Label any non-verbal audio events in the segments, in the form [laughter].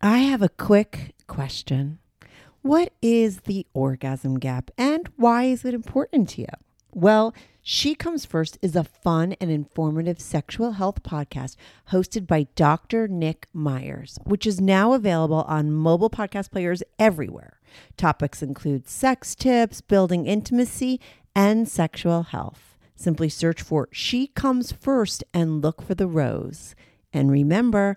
I have a quick question. What is the orgasm gap and why is it important to you? Well, She Comes First is a fun and informative sexual health podcast hosted by Dr. Nick Myers, which is now available on mobile podcast players everywhere. Topics include sex tips, building intimacy, and sexual health. Simply search for She Comes First and look for the rose. And remember,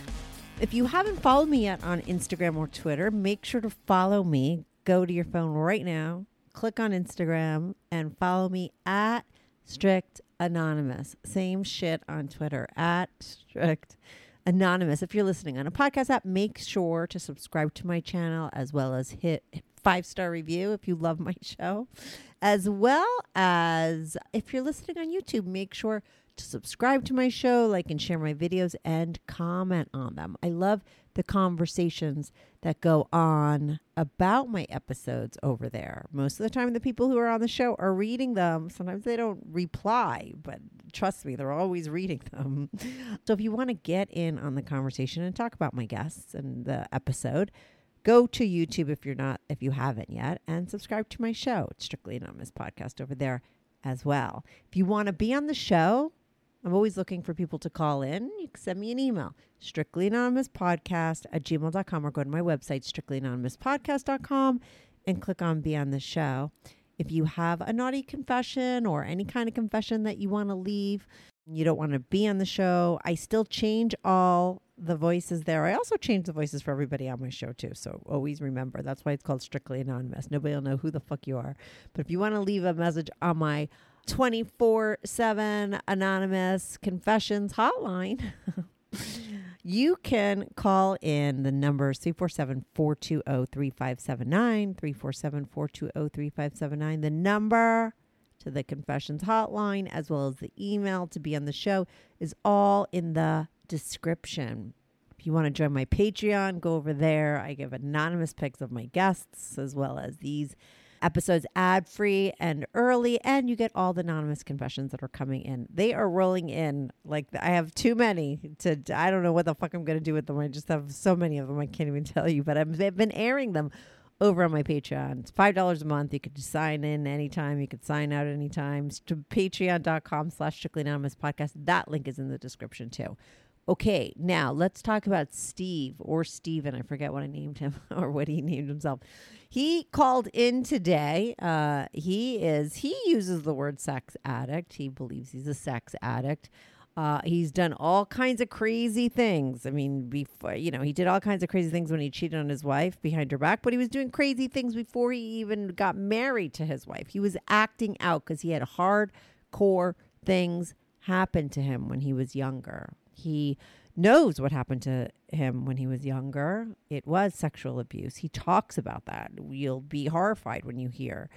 If you haven't followed me yet on Instagram or Twitter, make sure to follow me. Go to your phone right now, click on Instagram, and follow me at Strict Anonymous. Same shit on Twitter at Strict Anonymous. If you're listening on a podcast app, make sure to subscribe to my channel as well as hit five star review if you love my [laughs] show. As well as if you're listening on YouTube, make sure to subscribe to my show, like and share my videos, and comment on them. I love the conversations that go on about my episodes over there. Most of the time, the people who are on the show are reading them. Sometimes they don't reply, but trust me, they're always reading them. [laughs] So if you want to get in on the conversation and talk about my guests and the episode, go to YouTube if you're not, if you haven't yet, and subscribe to my show. It's Strictly Anonymous podcast over there as well. If you want to be on the show, I'm always looking for people to call in. You can send me an email, strictlyanonymouspodcast at gmail.com, or go to my website, strictlyanonymouspodcast.com, and click on Be on the Show. If you have a naughty confession or any kind of confession that you want to leave, you don't want to be on the show, I still change all the voices there. I also change the voices for everybody on my show too. So always remember that's why it's called Strictly Anonymous. Nobody will know who the fuck you are. But if you want to leave a message on my 24 7 anonymous confessions hotline, [laughs] you can call in the number 347 420 3579. 347 420 3579. The number to the confessions hotline, as well as the email to be on the show, is all in the description. If you want to join my Patreon, go over there. I give anonymous pics of my guests as well as these episodes ad free and early, and you get all the anonymous confessions that are coming in. They are rolling in like I have too many to. I don't know what the fuck I'm going to do with them. I just have so many of them. I can't even [laughs] tell you, but I've, been airing them over on my Patreon. It's five dollars a month. You could sign in anytime. You could sign out anytime. It's to patreon.com slash strictly anonymous podcast. That link is in the description too. Okay, now let's talk about Steve or Steven. I forget what I named him [laughs] or what he named himself. He called in today. Uh, he is he uses the word sex addict. He believes he's a sex addict. Uh, he's done all kinds of crazy things. I mean, before you know, he did all kinds of crazy things when he cheated on his wife behind her back. But he was doing crazy things before he even got married to his wife. He was acting out because he had hardcore things happen to him when he was younger. He knows what happened to him when he was younger. It was sexual abuse. He talks about that. You'll be horrified when you hear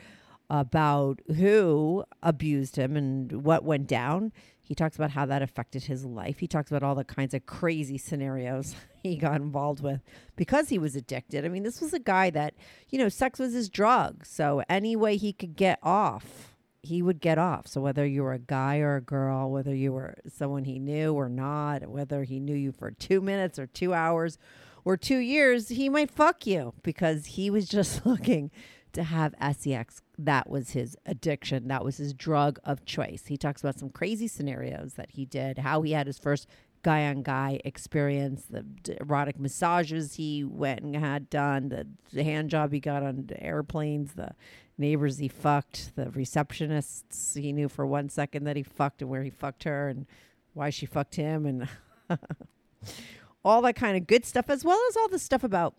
about who abused him and what went down. He talks about how that affected his life. He talks about all the kinds of crazy scenarios [laughs] he got involved with because he was addicted. I mean, this was a guy that, you know, sex was his drug. So any way he could get off, he would get off. So whether you were a guy or a girl, whether you were someone he knew or not, whether he knew you for two minutes or two hours or two years, he might fuck you because he was [laughs] just looking to have sex that was his addiction. That was his drug of choice. He talks about some crazy scenarios that he did how he had his first guy on guy experience the erotic massages he went and had done the, the hand job he got on airplanes the neighbors he fucked the receptionists he knew for one second that he fucked and where he fucked her and why she fucked him and [laughs] all that kind of good stuff as well as all the stuff about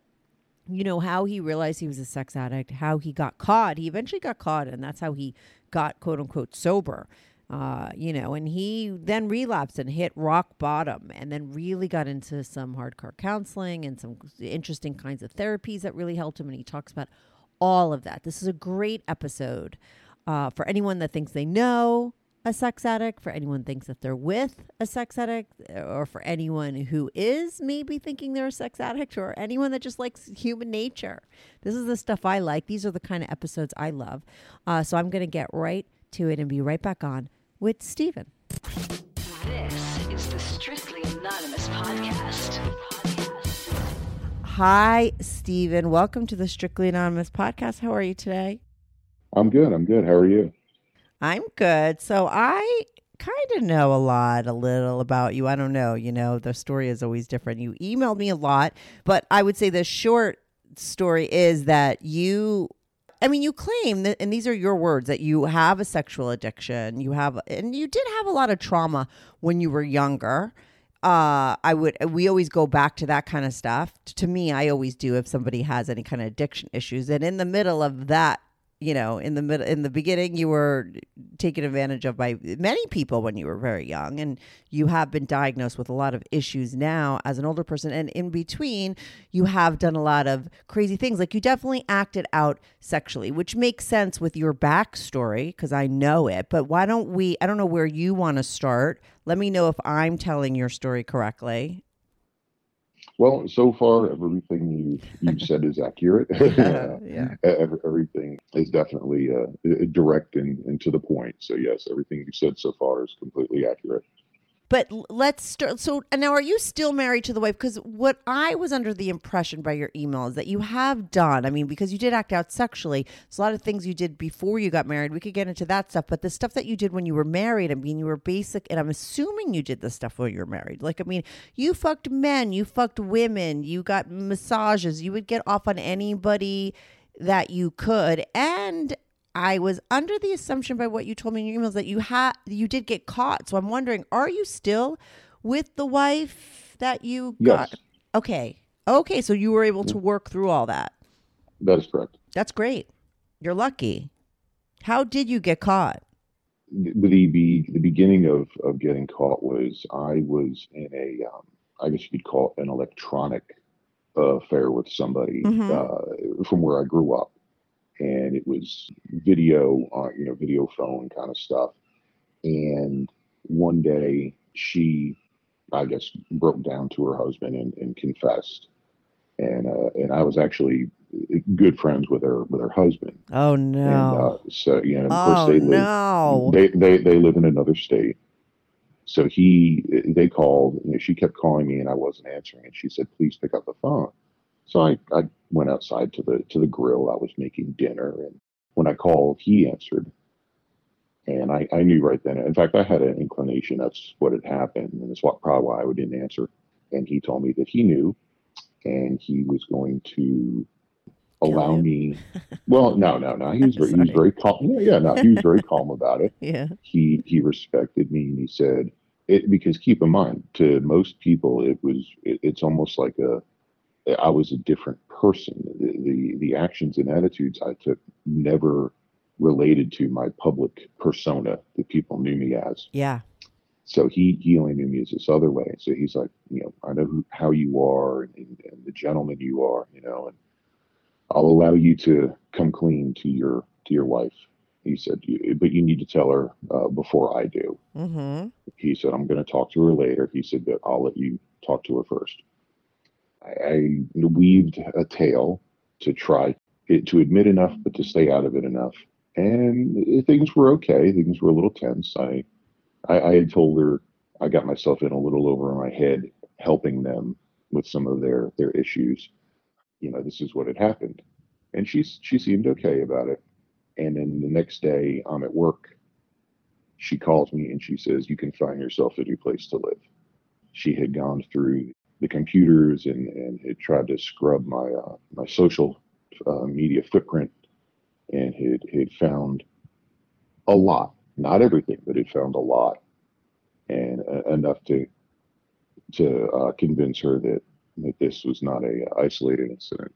you know how he realized he was a sex addict how he got caught. He eventually got caught and that's how he got quote unquote sober uh, you know and he then relapsed and hit rock bottom and then really got into some hardcore counseling and some interesting kinds of therapies that really helped him. And he talks about all of that this is a great episode uh, for anyone that thinks they know a sex addict, for anyone thinks that they're with a sex addict, or for anyone who is maybe thinking they're a sex addict, or anyone that just likes human nature. This is the stuff I like. These are the kind of episodes I love. Uh, so I'm going to get right to it and be right back on with Steven. This is the Strictly Anonymous podcast. Hi, Stephen. Welcome to the Strictly Anonymous podcast. How are you today? I'm good. I'm good. How are you? I'm good. So I kind of know a lot, a little about you. I don't know. You know, the story is always different. You emailed me a lot, but I would say the short story is that you. I mean, you claim that, and these are your words, that you have a sexual addiction. You have, and you did have a lot of trauma when you were younger. Uh, I would, we always go back to that kind of stuff. To me, I always do if somebody has any kind of addiction issues. And in the middle of that you know in the middle in the beginning you were taken advantage of by many people when you were very young and you have been diagnosed with a lot of issues now as an older person. And in between you have done a lot of crazy things like you definitely acted out sexually which makes sense with your backstory because i know it. But why don't we i don't know where you want to start. Let me know if i'm telling your story correctly. Well, so far everything you you've [laughs] said is accurate. Yeah. [laughs] Every, everything is definitely uh, direct and, and to the point. So yes, everything you said so far is completely accurate. But let's start. So and now, are you still married to the wife? Because what I was under the impression by your email is that you have done. I mean, because you did act out sexually. There's a lot of things you did before you got married. We could get into that stuff. But the stuff that you did when you were married, I mean, you were basic, and I'm assuming you did the stuff when you were married. Like, I mean, you fucked men, you fucked women, you got massages, you would get off on anybody that you could, and I was under the assumption by what you told me in your emails that you had you did get caught. So I'm wondering, are you still with the wife that you got? Okay. Okay, so you were able to work through all that. that is correct. That's great. You're lucky. How did you get caught? The the, the beginning of, of getting caught was I was in a um, I guess you could call it an electronic uh, affair with somebody Mhm. uh, from where I grew up, and it was video, uh, you know, video phone kind of stuff. And one day she, I guess, broke down to her husband and, and confessed. And uh, and I was actually good friends with her with her husband. Oh no! And no. uh, so you know, of oh course they live no. they, they they live in another state. So he they called, you know, she kept calling me and I wasn't answering and she said, please pick up the phone. So I, I went outside to the to the grill. I was making dinner and when I called, he answered. And I, I knew right then. In fact, I had an inclination that's what had happened, and it's what probably why I didn't answer. And he told me that he knew, and he was going to allow me. [laughs] Well, no, no, no. He was very, he was very calm. Yeah, yeah, no, he was very calm about it [laughs] yeah. he he respected me and he said it because keep in mind to most people it was it, it's almost like a I was a different person the, the the actions and attitudes I took never related to my public persona that people knew me as Yeah. so he he only knew me as this other way so he's like you know I know who, how you are and, and the gentleman you are you know and I'll allow you to come clean to your to your wife he said "You- but you need to tell her uh, before I do Mm-hmm. he said, I'm going to talk to her later. He said, but I'll let you talk to her first. I, weaved a tale to try to admit enough, but to stay out of it enough. And things were okay. Things were a little tense. I, I, I had told her I got myself in a little over my head, helping them with some of their, their issues. You know, this is what had happened. and she's she seemed okay about it. And then the next day, I'm at work. She calls me and she says, "You can find yourself a new place to live." She had gone through the computers and, and had tried to scrub my uh, my social uh, media footprint and had had found a lot, not everything, but had found a lot, and uh, enough to to uh, convince her that that this was not a isolated incident.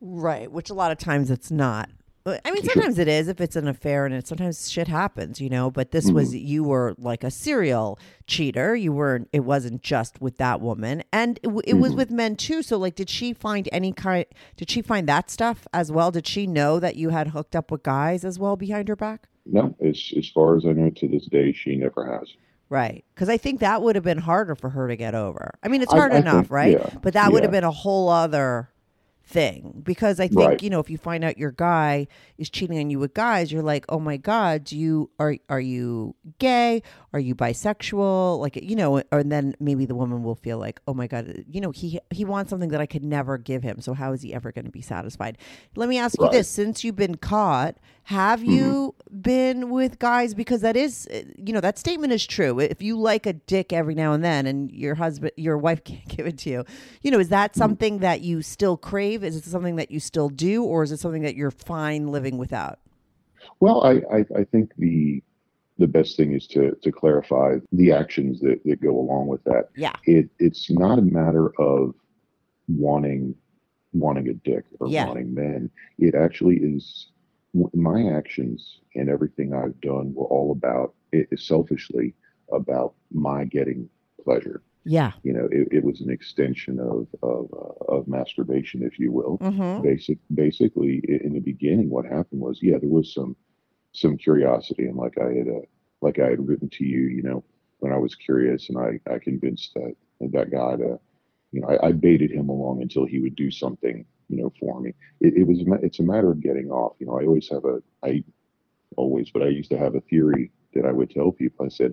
Right, which a lot of times it's not. I mean, sometimes it is if it's an affair, and it sometimes shit happens, you know. But this was mm-hmm. you were like a serial cheater. You weren't. It wasn't just with that woman, and it, it was mm-hmm. with men too. So, like, did she find any kind? Did she find that stuff as well? Did she know that you had hooked up with guys as well behind her back? No, as as far as I know, to this day, she never has. Right. Because I think that would have been harder for her to get over. I mean, it's hard I enough, think- right? yeah, But that would have been a whole other thing. Because I think, Right. you know, if you find out your guy is cheating on you with guys, you're like, oh my God, do you are are you gay? Are you bisexual? Like you know, and then maybe the woman will feel like, oh my God, you know, he he wants something that I could never give him. So how is he ever going to be satisfied? Let me ask you Right. Mm-hmm. this: since you've been caught, have you been with guys? Because that is, uh, you know, that statement is true. If you like a dick every now and then, and your husband, your wife [laughs] can't give it to you, you know, is that Mm-hmm. something that you still crave? Is it something that you still do, or is it something that you're fine living without? Well, I, I, I think the the best thing is to to clarify the actions that, that go along with that. Yeah. It it's not a matter of wanting wanting a dick or Yeah. wanting men. It actually is my actions and everything I've done were all about it is selfishly about my getting pleasure. Yeah. You know, it, it was an extension of of uh, of masturbation, if you will Mm-hmm. basic basically in the beginning what happened was yeah there was some some curiosity and like i had uh, like i had written to you you know when i was curious and i i convinced that that guy to you know i, I baited him along until he would do something you know for me it, it was it's a matter of getting off you know i always have a i always but i used to have a theory that i would tell people i said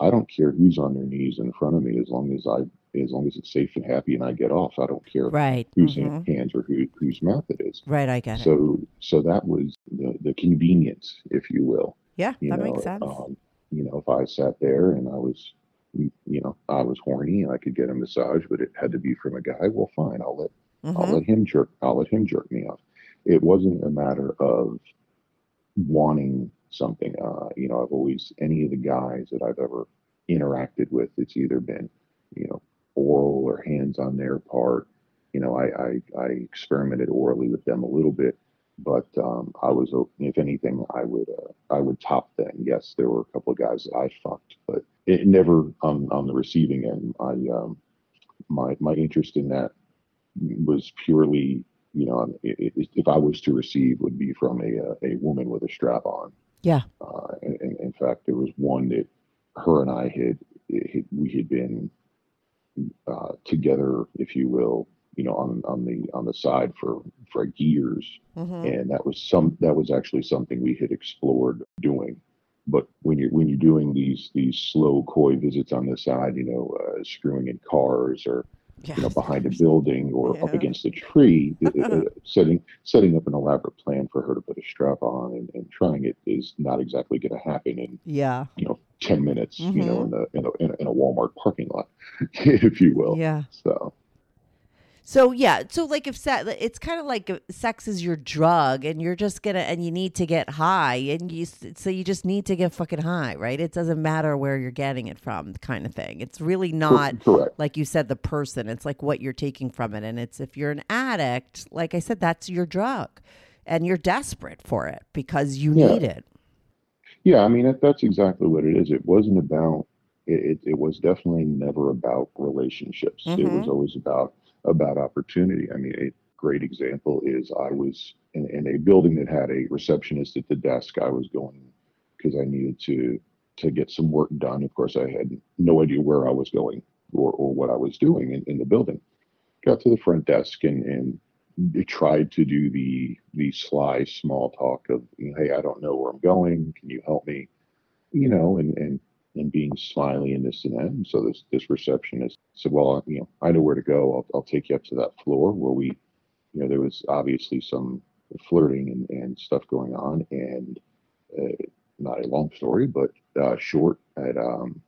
i don't care who's on their knees in front of me as long as i as long as it's safe and happy and i get off i don't care Right. whose Mhm. hands or who, whose mouth it is. Right. I get it. So, so that was the, the convenience, if you will. Yeah, You that know, makes sense. Um, you know, if I sat there and I was, you know, I was horny and I could get a massage, but it had to be from a guy. Well, fine, I'll let I'll Mhm. let him jerk. I'll let him jerk me off. It wasn't a matter of wanting something. Uh, you know, I've always any of the guys that I've ever interacted with, it's either been, you know, oral or hands on their part. You know, I I, I experimented orally with them a little bit, but um, I was, if anything, I would uh, I would top them. Yes, there were a couple of guys that I fucked, but it never on on the receiving end. I um, my my interest in that was purely, you know, if I was to receive, would be from a uh, a woman with a strap on. Yeah. Uh, and, and in fact, there was one that her and I had, had we had been uh, together, if you will, you know, on on the on the side for for years, Mhm. and that was some that was actually something we had explored doing. But when you're when you're doing these these slow coy visits on the side, you know, uh, screwing in cars or Yeah. you know behind a building or up against a tree, uh, [laughs] uh, setting setting up an elaborate plan for her to put a strap on and, and trying it is not exactly going to happen in Yeah. you know ten minutes, you know, Mhm. in, the, in a in a in a Walmart parking lot, [laughs] if you will. Yeah. So So yeah, so like if it's kind of like sex is your drug, and you're just gonna and you need to get high, and you so you just need to get fucking high, right? It doesn't matter where you're getting it from, kind of thing. It's really not correct. like you said the person. It's like what you're taking from it, and it's if you're an addict, like I said, that's your drug, and you're desperate for it because you Yeah. need it. Yeah, I mean that, that's exactly what it is. It wasn't about it. It, it was definitely never about relationships. It was Mhm. always about about opportunity. I mean, a great example is I was in, in a building that had a receptionist at the desk. I was going because I needed to to get some work done. Of course, I had no idea where I was going or, or what I was doing in, in the building. Got to the front desk and and tried to do the the sly small talk of hey I don't know where I'm going can you help me you know and and and being smiley and this and that and so this this receptionist said well you know I know where to go I'll, I'll take you up to that floor where we you know there was obviously some flirting and, and stuff going on. And uh, not a long story, but uh, short at um,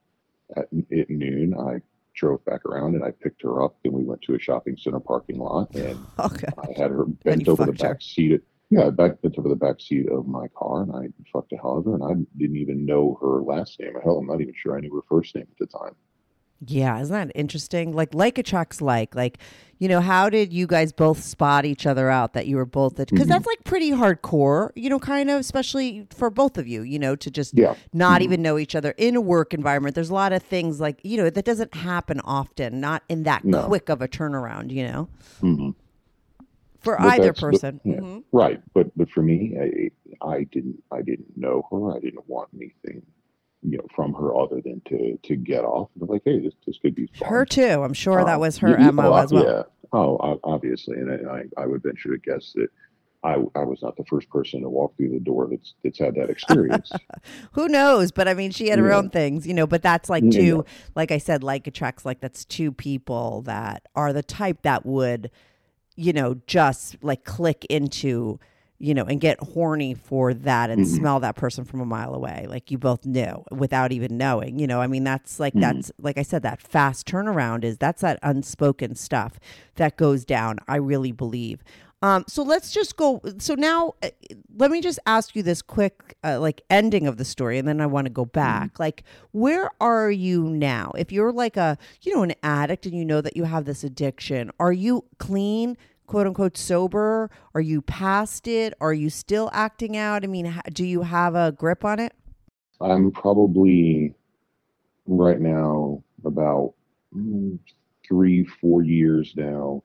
at, at noon, I drove back around and I picked her up and we went to a shopping center parking lot and [laughs] Okay. I had her bent over the fucked her. back seat. Yeah, back bent over the back seat of my car and I fucked the hell of her and I didn't even know her last name. Hell, I'm not even sure I knew her first name at the time. Yeah, isn't that interesting? Like like attracts like. Like, you know, how did you guys both spot each other out that you were both because Mhm. that's like pretty hardcore, you know, kind of, especially for both of you, you know, to just Yeah. not Mhm. even know each other in a work environment. There's a lot of things like, you know, that doesn't happen often, not in that No. quick of a turnaround, you know, hmm for But either person. yeah. Mhm. Right, but but for me, I, I didn't I didn't know her. I didn't want anything, you know, from her other than to to get off. And like, hey, this this could be fun. Her too. I'm sure that Um, was her yeah, MO oh, as well. Yeah. Oh, obviously, and I, I would venture to guess that I, I was not the first person to walk through the door that's that's had that experience. [laughs] Who knows? But I mean, she had her Yeah. own things, you know. But that's like Yeah, two, like I said, like attracts like that's two people that are the type that would, you know, just like click into, you know, and get horny for that and Mhm. smell that person from a mile away. Like you both knew without even knowing, you know. I mean, that's like Mhm. that's like I said, that fast turnaround is that's that unspoken stuff that goes down. I really believe. Um, so let's just go. So now, uh, let me just ask you this quick, uh, like ending of the story, and then I want to go back. Like, where are you now? If you're like a, you know, an addict, and you know that you have this addiction, are you clean, quote unquote, sober? Are you past it? Are you still acting out? I mean, do you have a grip on it? I'm probably right now about mm, three, four years now.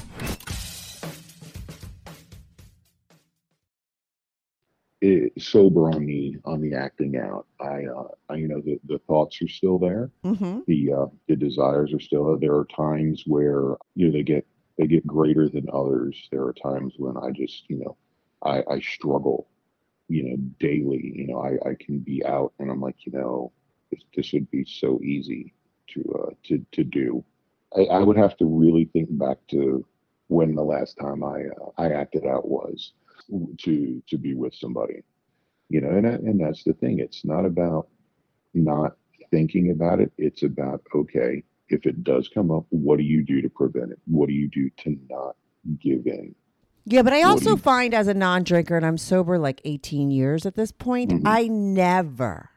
It, sober on the on the acting out. I, uh, I you know the, the thoughts are still there. mm-hmm. The uh, the desires are still there. There are times where you know they get they get greater than others. There are times when I just you know I, I struggle you know daily. You know I, I can be out and I'm like you know this, this would be so easy to uh, to to do. I, I would have to really think back to when the last time I uh, I acted out was to to be with somebody. You know, and and that's the thing. It's not about not thinking about it. It's about okay, if it does come up, what do you do to prevent it? What do you do to not give in? Yeah, but I also you- find as a non drinker, and I'm sober like 18 years at this point, Mhm. I never,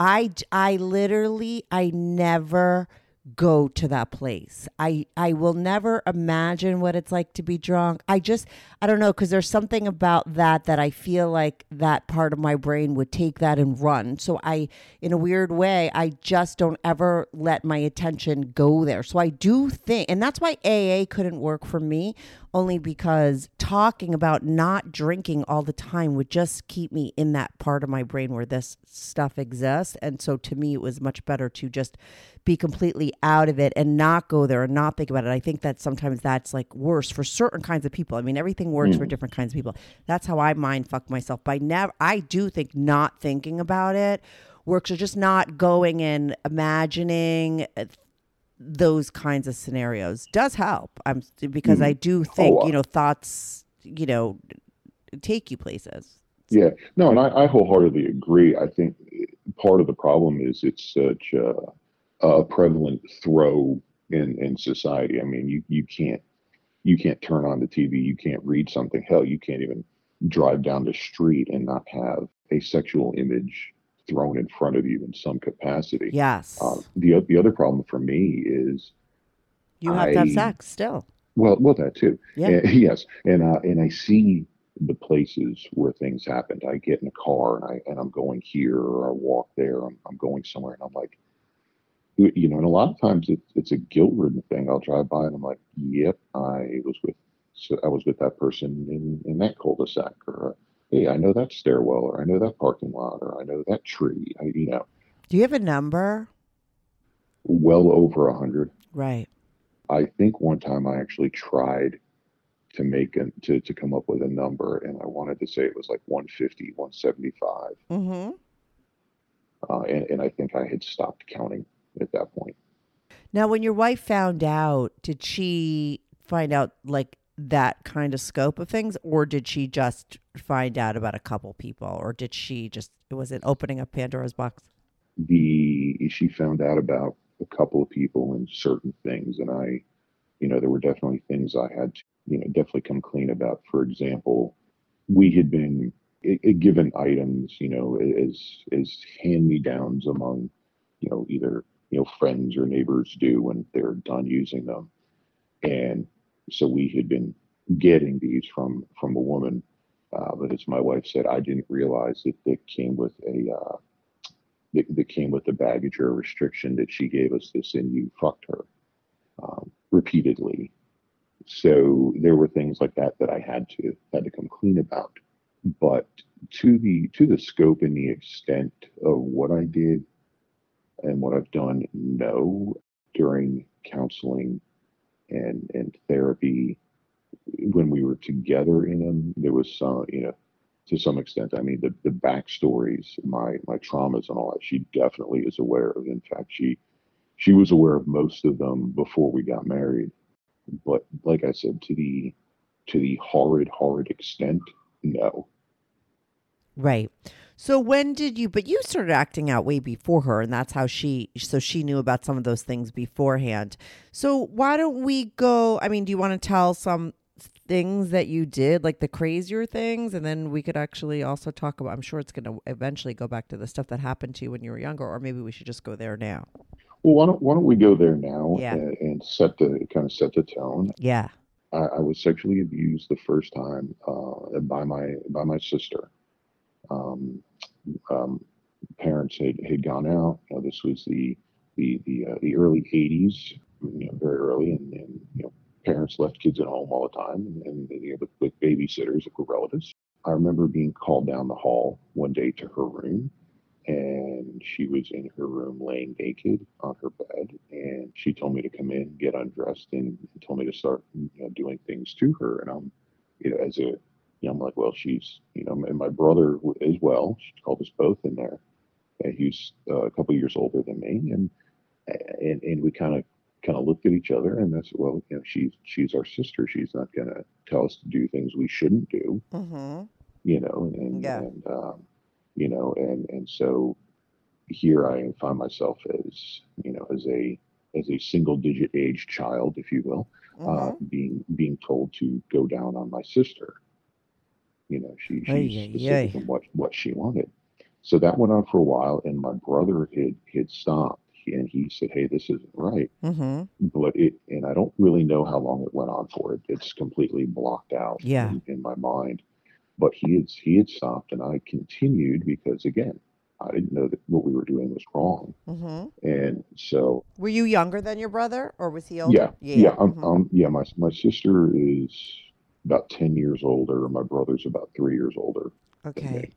I, I literally, I never go to that place. I, I will never imagine what it's like to be drunk. I just, I don't know, because there's something about that that I feel like that part of my brain would take that and run. So I, in a weird way, I just don't ever let my attention go there. So I do think, and that's why AA couldn't work for me, only because talking about not drinking all the time would just keep me in that part of my brain where this stuff exists. And so to me, it was much better to just be completely out of it and not go there and not think about it. I think that sometimes that's like worse for certain kinds of people. I mean, everything works for different kinds of people. That's how I mind fuck myself. By never, I do think not thinking about it works, or just not going and imagining uh, those kinds of scenarios does help. I'm because I mm-hmm. do oh, think Oh, you know thoughts you know take you places. Yeah, no, and I, I wholeheartedly agree. I think eh, part of the problem is it's such a, a prevalent throw in in society. I mean, you you can't you can't turn on the TV, you can't read something. Hell, you can't even drive down the street and not have a sexual image thrown in front of you in some capacity. Yes. Uh, the the other problem for me is you have to have sex still. well, well that too. Yeah. And- [laughs] yes, and uh, and I see the places where things happened. I get in a car and I and I'm going here or I walk there. I'm I'm going somewhere and I'm like, you know, and a lot of times it's it's a guilt ridden thing. I'll drive by and I'm like, yep, I was with so I was with that person in in that cul-de-sac or. Hey, I know that stairwell, or I know that parking lot, or I know that tree. I, you know, Do you have a number? well over a hundred. Right. I think one time I actually tried to make a, to, to come up with a number and I wanted to say it was like 150, 175. Mm-hmm. Uh, and, and I think I had stopped counting at that point. Now, when your wife found out, did she find out like that kind of scope of things, or did she just find out about a couple people, or did she just was it opening up Pandora's box? The she found out about a couple of people and certain things, and I, you know, there were definitely things I had to, you know, definitely come clean about. For example, we had been i- i- given items, you know, as as hand me downs among, you know, either you know friends or neighbors do when they're done using them, and so we had been getting these from from a woman, uh, but as my wife said, I didn't realize that it came with a uh, that, that came with the baggage or a restriction that she gave us this and you fucked her um, repeatedly. So there were things like that that I had to had to come clean about. But to the to the scope and the extent of what I did and what I've done, no. During counseling and and therapy, when we were together in them, there was some, you know, to some extent. I mean, the the backstories, my my traumas and all that. She definitely is aware of. In fact, she she was aware of most of them before we got married. But like I said, to the to the horrid, horrid extent, no. Right. So when did you? But you started acting out way before her, and that's how she. So she knew about some of those things beforehand. So why don't we go? I mean, do you want to tell some things that you did, like the crazier things, and then we could actually also talk about. I'm sure it's going to eventually go back to the stuff that happened to you when you were younger, or maybe we should just go there now. Well, why don't why don't we go there now Yeah. and, and set the kind of set the tone? Yeah. I, I was sexually abused the first time uh, by my by my sister. Um, um, parents had, had gone out. You know, this was the the the, uh, the early '80s, you know, very early, and, and you know, parents left kids at home all the time, and, and you know, with, with babysitters that were relatives. I remember being called down the hall one day to her room, and she was in her room laying naked on her bed and she told me to come in get undressed and told me to start you know, doing things to her and i'm you know as a you know i'm like well she's you know and my brother as well she called us both in there and he's uh, a couple years older than me and and and we kind of kind of looked at each other and I said, well you know she's she's our sister she's not going to tell us to do things we shouldn't do Mm-hmm. you know, and Yeah. and um, you know, and and so here I find myself as you know as a as a single digit age child, if you will, uh, Mm-hmm. being being told to go down on my sister. You know, she Ay, she's ay, specific ay. in what what she wanted. So that went on for a while, and my brother had had stopped, and he said, "Hey, this isn't right." Mm-hmm. but it and I don't really know how long it went on for. It it's completely blocked out Yeah. in, in my mind. But he had he had stopped and I continued because again, I didn't know that what we were doing was wrong. Mm-hmm. And so Were you younger than your brother, or was he older? yeah, yeah, I'm, mhm. I'm, yeah, my my sister is about ten years older, my brother's about three years older okay.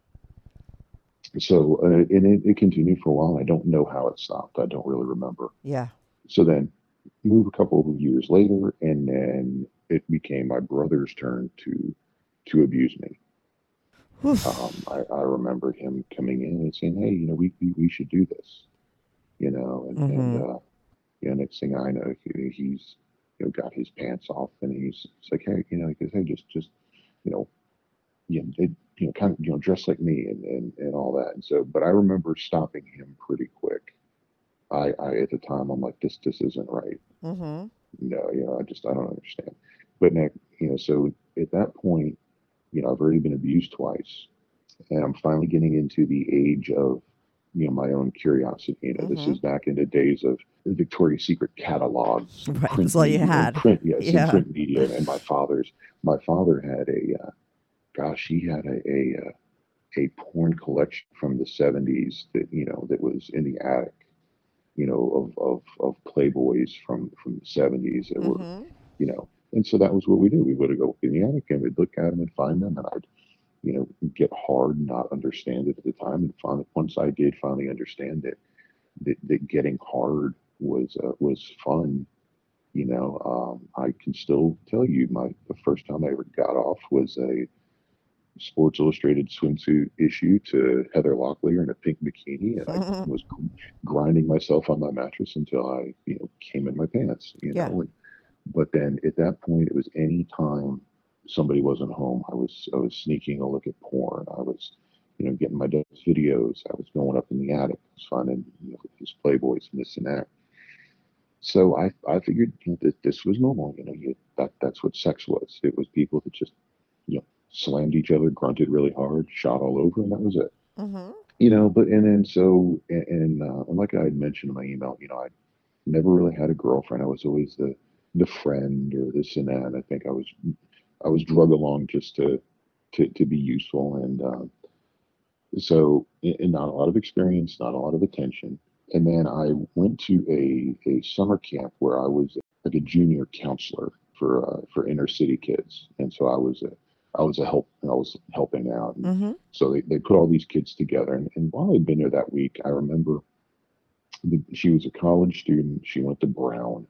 So uh, and it, it continued for a while. I don't know how it stopped. I don't really remember. Yeah. So then move a couple of years later, and then it became my brother's turn to to abuse me. Um, I, I remember him coming in and saying, "Hey, you know, we we, we should do this," you know, and, and uh, know, next thing I know, he, he's you know got his pants off, and he's, he's like, "Hey, you know," he goes, "Hey, just just you know, you know, it, you know, kind of you know, dress like me and, and and all that." And so, but I remember stopping him pretty quick. I, I at the time I'm like, "This this isn't right." Mm-hmm. no, you know, I just I don't understand. But now, you know, so at that point, you know, I've already been abused twice, and I'm finally getting into the age of you know my own curiosity. You know, this Mhm. is back in the days of the Victoria's Secret catalogs, [laughs] Right, print that's all you had. Print, yes, Yeah. print media. And my [laughs] father's, my father had a, uh, gosh, he had a a, uh, a porn collection from the '70s that you know that was in the attic. You know, of of, of Playboys from from the '70s that were Mhm. you know. And so that was what we did. We would go in the attic and we'd look at them and find them, and I'd, you know, get hard, not understand it at the time, and finally, once I did finally understand it, that, that getting hard was uh, was fun. You know, um, I can still tell you my the first time I ever got off was a Sports Illustrated swimsuit issue to Heather Locklear in a pink bikini, and I [laughs] was grinding myself on my mattress until I, you know, came in my pants. You Yeah. know, but then at that point, it was any time somebody wasn't home, I was I was sneaking a look at porn. I was, you know, getting my dad's videos. I was going up in the attic, I was finding you know, his Playboys and this and that. So I I figured you know, that this was normal. You know, you, that that's what sex was. It was people that just you know slammed each other, grunted really hard, shot all over, and that was it Mhm. you know but and then so and, and, uh, and like i had mentioned in my email you know i never really had a girlfriend i was always the the friend or this and that and i think i was i was drug along just to to, to be useful and um, so and not a lot of experience not a lot of attention and then i went to a, a summer camp where i was like a junior counselor for uh, for inner city kids and so i was a i was a help i was helping out Mhm. so they, they put all these kids together. And, and while I'd been there that week, I remember the, she was a college student. She went to Brown.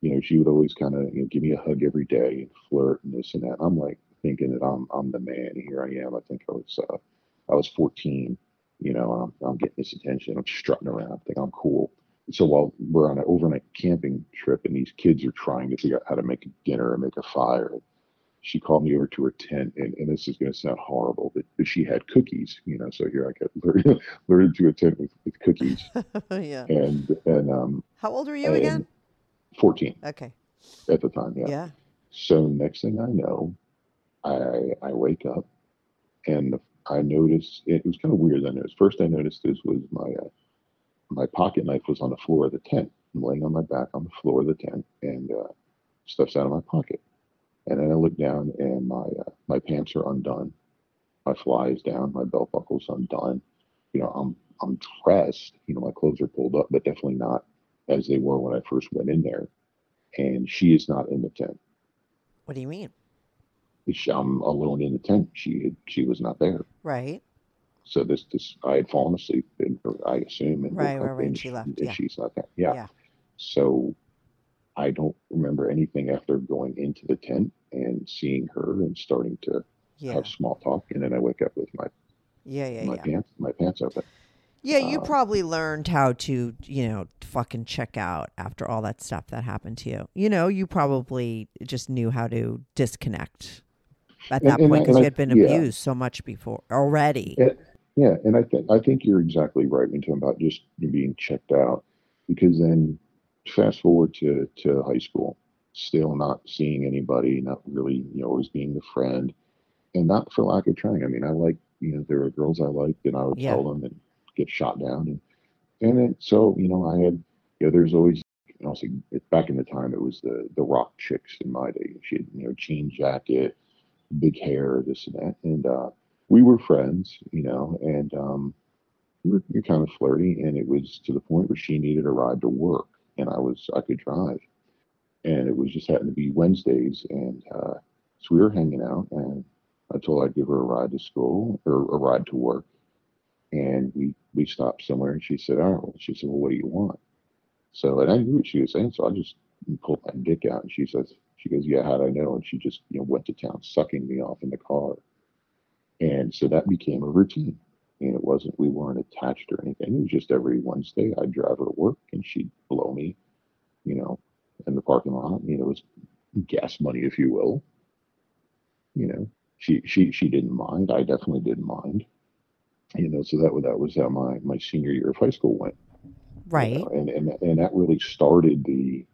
You know, she would always kind of you know, give me a hug every day and flirt and this and that. And I'm like thinking that I'm I'm the man. Here I am. I think I was uh, I was 14. You know, I'm, I'm getting this attention. I'm strutting around. I think I'm cool. So while we're on an overnight camping trip and these kids are trying to figure out how to make dinner and make a fire, she called me over to her tent, and, and this is going to sound horrible, but, but she had cookies, you know. So here I got lured, [laughs] lured into a tent with, with cookies, [laughs] yeah. and and um, How old are you again? And 14 Okay. at the time, yeah. Yeah. So next thing I know, I I wake up, and I notice it was kind of weird. I noticed first I noticed this was my uh, my pocket knife was on the floor of the tent. I'm laying on my back on the floor of the tent, and uh, stuff's out of my pocket. And then I look down, and my uh, my pants are undone. My fly is down. My belt buckle's undone. You know, I'm I'm dressed. You know, my clothes are pulled up, but definitely not as they were when I first went in there. And she is not in the tent. What do you mean? I'm alone in the tent. She had, she was not there. Right. So this this I had fallen asleep, and, or I assume, and Right, right, right, she left, yeah. she's not there. Yeah. Yeah. So I don't remember anything after going into the tent and seeing her and starting to Yeah. have small talk, and then I wake up with my Yeah. Yeah. my Yeah. pants my pants open. Yeah, you Uh, probably learned how to, you know, fucking check out after all that stuff that happened to you. You know, you probably just knew how to disconnect at that and point because you had been yeah. abused so much before already. Yeah, yeah, and I think I think you're exactly right when about just being checked out, because then fast forward to to high school, still not seeing anybody, not really, you know, always being the friend, and not for lack of trying. I mean, I like, you know, there were girls I liked, and I would Yeah. tell them and get shot down, and and then so you know, I had, you know, there's always. You know, see, back in the time, it was the the rock chicks in my day. She had, you know, jean jacket, big hair, this and that, and uh, we were friends, you know, and um, we were, we were kind of flirty, and it was to the point where she needed a ride to work, and I was I could drive, and it was just happened to be Wednesdays, and uh, so we were hanging out, and I told her I'd give her a ride to school or a ride to work, and we we stopped somewhere, and she said, "All right," well, she said, "Well, what do you want?" So, and I knew what she was saying, so I just pulled my dick out, and she says, she goes, "Yeah, how'd I know?" And she just you know went to town, sucking me off in the car. And so that became a routine. And it wasn't, we weren't attached or anything. It was just every Wednesday I'd drive her to work and she'd blow me, you know, in the parking lot. You know, it was gas money, if you will. You know, she, she, she didn't mind. I definitely didn't mind. You know, so that, was- that was how my, my senior year of high school went. you right. know, and, and, and that really started the,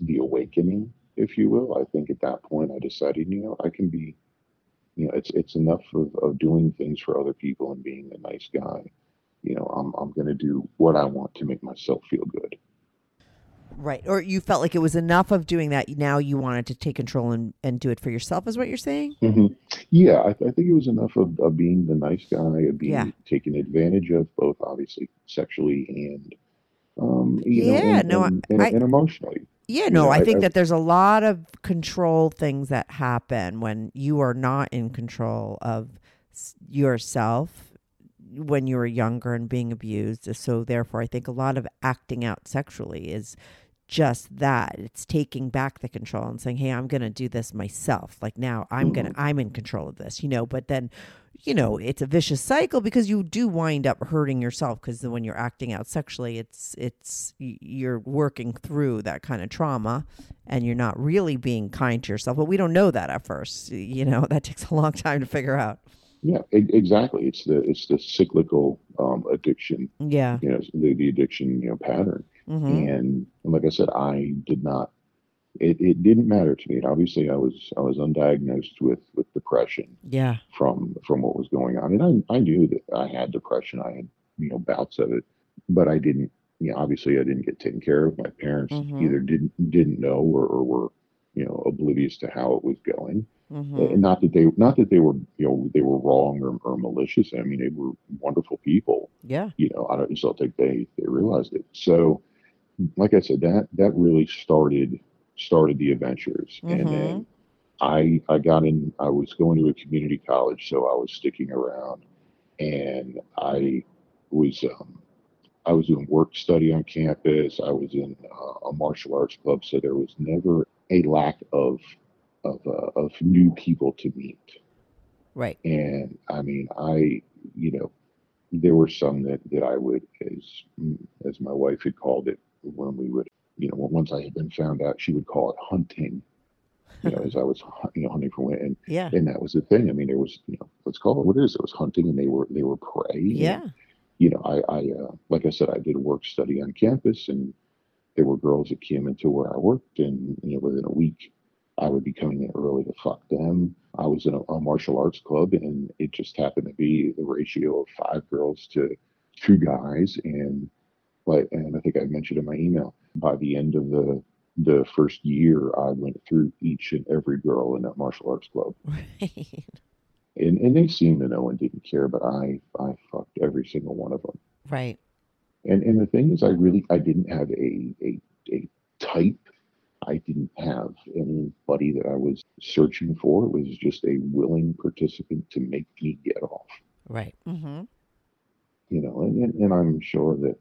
the awakening, if you will. I think at that point I decided, you know, I can be you know, it's it's enough of, of doing things for other people and being a nice guy, you know, I'm I'm going to do what I want to make myself feel good. Right. Or you felt like it was enough of doing that. Now you wanted to take control and, and do it for yourself, is what you're saying? hmm Yeah, I, I think it was enough of, of being the nice guy, of being Yeah. taken advantage of, both obviously sexually and, um, you know, Yeah, and, no, and, I- and emotionally. Yeah, You no, know, I I- think that there's a lot of control things that happen when you are not in control of yourself when you were younger and being abused. So, therefore, I think a lot of acting out sexually is just that. It's taking back the control and saying hey i'm going to do this myself. Like now i'm going to i'm in control of this you know? But then you know it's a vicious cycle because you do wind up hurting yourself because when you're acting out sexually it's it's you're working through that kind of trauma and you're not really being kind to yourself. But we don't know that at first you know? [laughs] That takes a long time to figure out. Yeah, exactly. It's the it's the cyclical um, addiction, yeah. you know, the, the addiction, you know, pattern. Hmm And like I said, I did not. It, it didn't matter to me. Obviously, I was I was undiagnosed with with depression yeah from from what was going on, and I I knew that I had depression. I had you know bouts of it, but I didn't. You know, obviously, I didn't get taken care of. My parents Mhm. either didn't didn't know or, or were you know oblivious to how it was going. hmm And not that they not that they were you know they were wrong or, or malicious. I mean, they were wonderful people yeah you know, I don't just don't think they they realized it. So, like I said, that that really started started the adventures, and then I I got in. I was going to a community college, so I was sticking around, and I was um, I was doing work study on campus. I was in uh, a martial arts club, so there was never a lack of of uh, of new people to meet. right And I mean, I, you know, there were some that, that I would, as as my wife had called it, when we would, you know, once I had been found out, she would call it hunting. You know, [laughs] as I was, you know, hunting for women, and, yeah and that was the thing. I mean, there was, you know, let's call it what it is. It was hunting, and they were they were prey. and, yeah you know, I, I uh, like I said, I did a work study on campus, and there were girls that came into where I worked, and you know, within a week, I would be coming in early to fuck them. I was in a, a martial arts club, and it just happened to be the ratio of five girls to two guys, and like, and I think I mentioned in my email, by the end of the the first year, I went through each and every girl in that martial arts club [laughs] right and and they seemed to know and didn't care, but I I fucked every single one of them. right And and the thing is, I really I didn't have a a a type. I didn't have anybody that I was searching for. It was just a willing participant to make me get off. right mm-hmm. You know, and and, and I'm sure that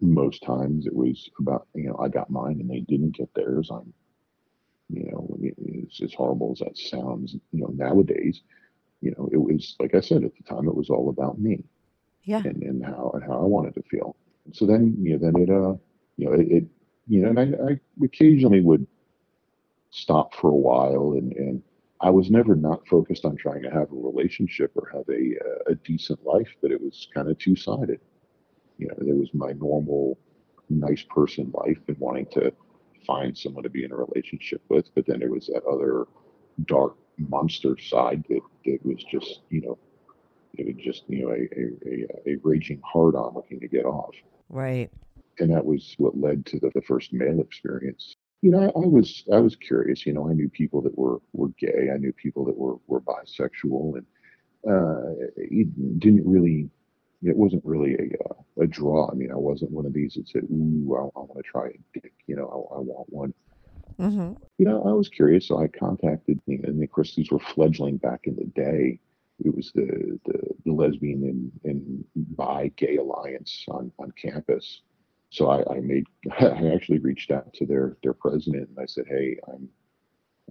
most times it was about you know I got mine and they didn't get theirs. I'm you know it's as horrible as that sounds. You know nowadays, you know it was like I said at the time it was all about me. yeah and, and how and how I wanted to feel. So then, you know, then it, uh, you know, it, it you know, and I, I occasionally would stop for a while, and and I was never not focused on trying to have a relationship or have a uh, a decent life, but it was kind of two sided. You know, there was my normal nice person life and wanting to find someone to be in a relationship with, but then there was that other dark monster side that that was just you know it was just you know a a, a, a raging hard on looking to get off. Right. And that was what led to the, the first male experience. You know I, I was i was curious you know i knew people that were were gay i knew people that were were bisexual and uh it didn't really it wasn't really a uh, a draw i mean i wasn't one of these that said ooh i, I want to try a dick you know i, I want one mm-hmm. you know, I was curious, so I contacted, you know, and of course these were fledgling back in the day. It was the the, the lesbian and, and bi gay alliance on, on campus. So I, I made [laughs] I actually reached out to their their president and I said, Hey, I'm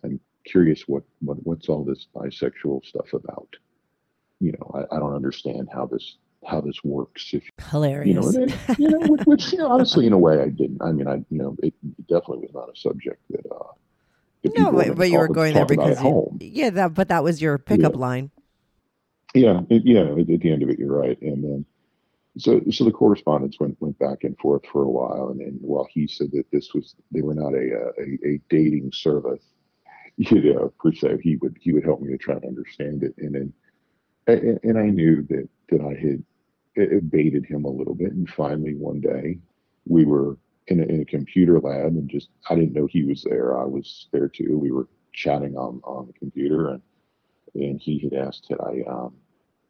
I'm curious what, what what's all this bisexual stuff about? You know, I, I don't understand how this how this works. If hilarious you know, and you know, which, which you know, honestly, in a way, I didn't. I mean, I you know, it definitely was not a subject that uh, that no but, but you were going there because you, yeah that but that was your pickup Yeah. line Yeah, it, yeah. At, at the end of it, you're right. And then, so so the correspondence went went back and forth for a while. And then, while he said that this was they were not a uh, a, a dating service, [laughs] you know, per se, he would he would help me to try to understand it. And then, and, and I knew that that I had it, it baited him a little bit. And finally, one day, we were in a, in a computer lab, and just I didn't know he was there. I was there too. We were chatting on on the computer, and and he had asked had I um,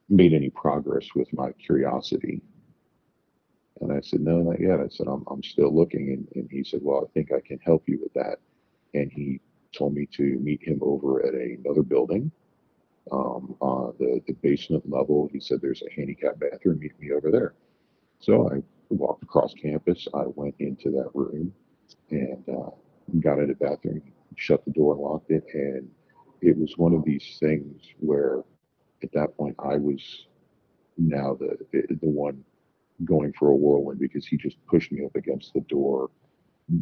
made any progress with my curiosity. And I said, no, not yet. I said, I'm, I'm still looking. And, and he said, well, I think I can help you with that. And he told me to meet him over at a, another building um, on the, the basement level. He said, there's a handicap bathroom. Meet me over there. So I walked across campus. I went into that room and uh, got into the bathroom, shut the door, locked it. And it was one of these things where at that point I was now the, the one going for a whirlwind because he just pushed me up against the door,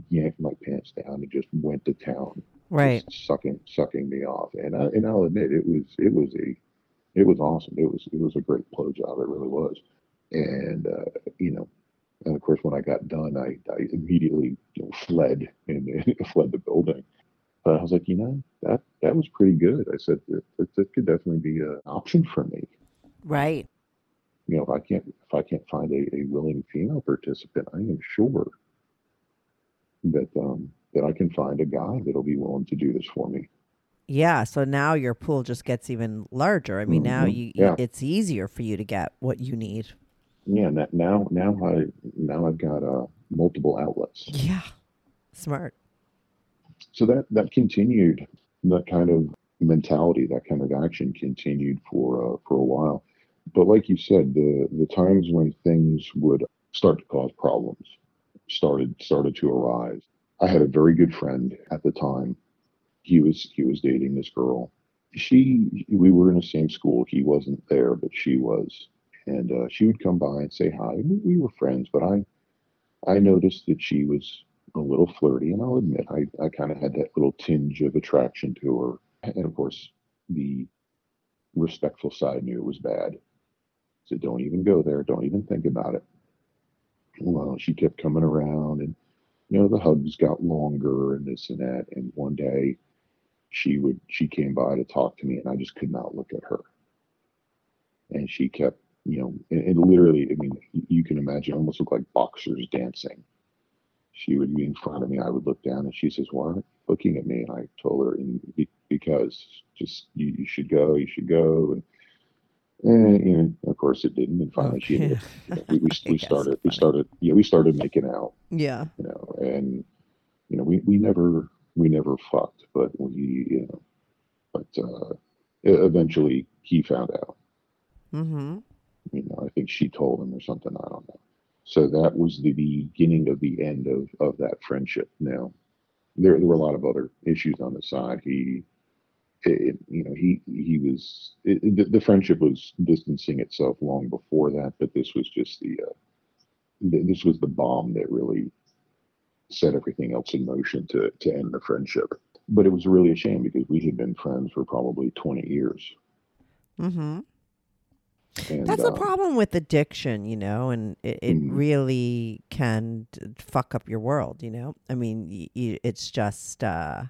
yanked my pants down, and just went to town, Right. sucking sucking me off. And I, and I'll admit it was it was a it was awesome. It was it was a great blow job. It really was. And uh, you know, and of course when I got done, I, I immediately you know, fled and [laughs] fled the building. But I was like, you know, that that was pretty good. I said that, that, that could definitely be an option for me Right. you know, if I can't if I can't find a, a willing female participant, I am sure that um, that I can find a guy that'll be willing to do this for me. Yeah. So now your pool just gets even larger. I mean, now Mhm. you, Yeah. it's easier for you to get what you need. Yeah, now now I now I've got uh, multiple outlets. Yeah. Smart. So that that continued that kind of mentality, that kind of action continued for uh, for a while. But like you said, the the times when things would start to cause problems started started to arise. I had a very good friend at the time. He was he was dating this girl. She we were in the same school. He wasn't there, but she was. And uh, she would come by and say hi. We, we were friends, but I I noticed that she was a little flirty, and I'll admit I, I kind of had that little tinge of attraction to her. And of course, the respectful side knew it was bad. So don't even go there. Don't even think about it. Well, she kept coming around, and you know the hugs got longer and this and that. And one day, she would she came by to talk to me, and I just could not look at her. And she kept, you know, and, and literally, I mean, you can imagine, almost looked like boxers dancing she would be in front of me. I would look down, and she says, "Why aren't you looking at me?" And I told her, "Because just you, you should go, you should go." And, and you know, of course, it didn't. And finally, she ended up, you know, we, we, [laughs] we started we started yeah we started making out, Yeah. you know, and you know we we never we never fucked, but we you know, but uh, eventually he found out. Mm-hmm. You know, I think she told him or something. I don't know. So that was the beginning of the end of, of that friendship. Now, there, there were a lot of other issues on the side. He, it, you know, he he was it, the, the friendship was distancing itself long before that, but this was just the, uh, th- this was the bomb that really set everything else in motion to to end the friendship. But it was really a shame because we had been friends for probably twenty years. Mm-hmm. And, That's the uh, problem with addiction, you know, and it, it Mhm. really can fuck up your world, you know. I mean, y- y- it's just uh,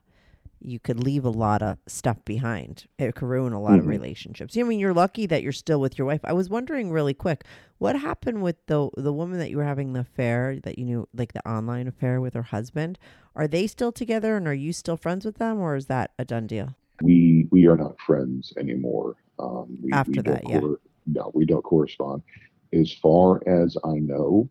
you could leave a lot of stuff behind. It could ruin a lot of Mhm. relationships. I mean, you're lucky that you're still with your wife. I was wondering really quick, what happened with the the woman that you were having the affair that you knew, like the online affair with her husband? Are they still together, and are you still friends with them, or is that a done deal? we we are not friends anymore. Um, we, After we that, yeah. cor- no, we don't correspond. As far as I know,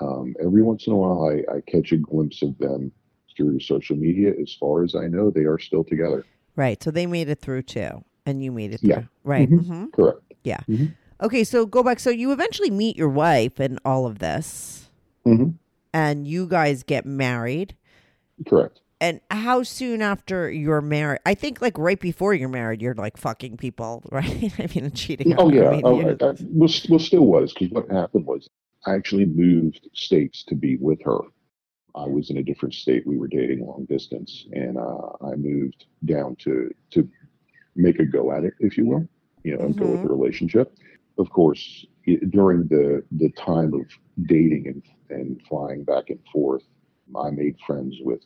um, every once in a while I, I catch a glimpse of them through social media. As far as I know, they are still together. Right. So they made it through too, and you made it Yeah. through. Right. Mhm. hmm Correct. Yeah. Okay, so go back. So you eventually meet your wife and all of this, hmm and you guys get married. Correct. And how soon after you're married? I think like right before you're married, you're like fucking people, [laughs] right? I mean, cheating. Oh yeah. I mean, Oh, you- I, I, well, well, still was because what happened was I actually moved states to be with her. I was in a different state. We were dating long distance, and uh, I moved down to to make a go at it, if you will, you know, and go with the relationship. Of course, i during the the time of dating and and flying back and forth, I made friends with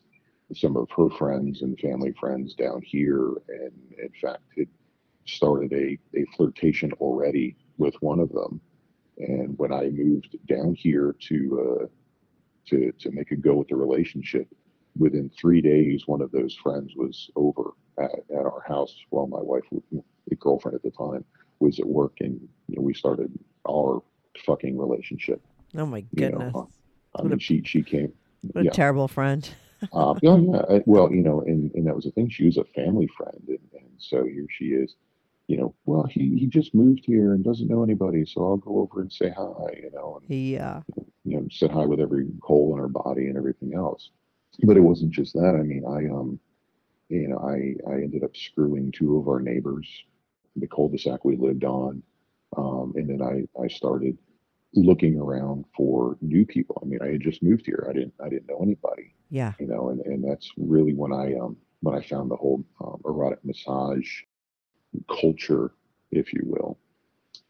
some of her friends and family friends down here, and in fact, had started a a flirtation already with one of them And when I moved down here to uh, to to make a go with the relationship, within three days, one of those friends was over at, at our house while my wife, the girlfriend at the time, was at work, and you know, we started our fucking relationship. Oh my You goodness. know, I What mean, a- she she came. What a terrible friend. Uh, [laughs] yeah, yeah. Well, you know, and, and that was the thing. She was a family friend, and, and so here she is. You know, well, he, he just moved here and doesn't know anybody, so I'll go over and say hi. You know, and Yeah. you know, said hi with every hole in her body and everything else. But it wasn't just that. I mean, I um, you know, I I ended up screwing two of our neighbors, the cul-de-sac we lived on, um, and then I I started looking around for new people. I mean, I had just moved here. I didn't I didn't know anybody Yeah. you know, and, and that's really when I um when I found the whole um, erotic massage culture, if you will.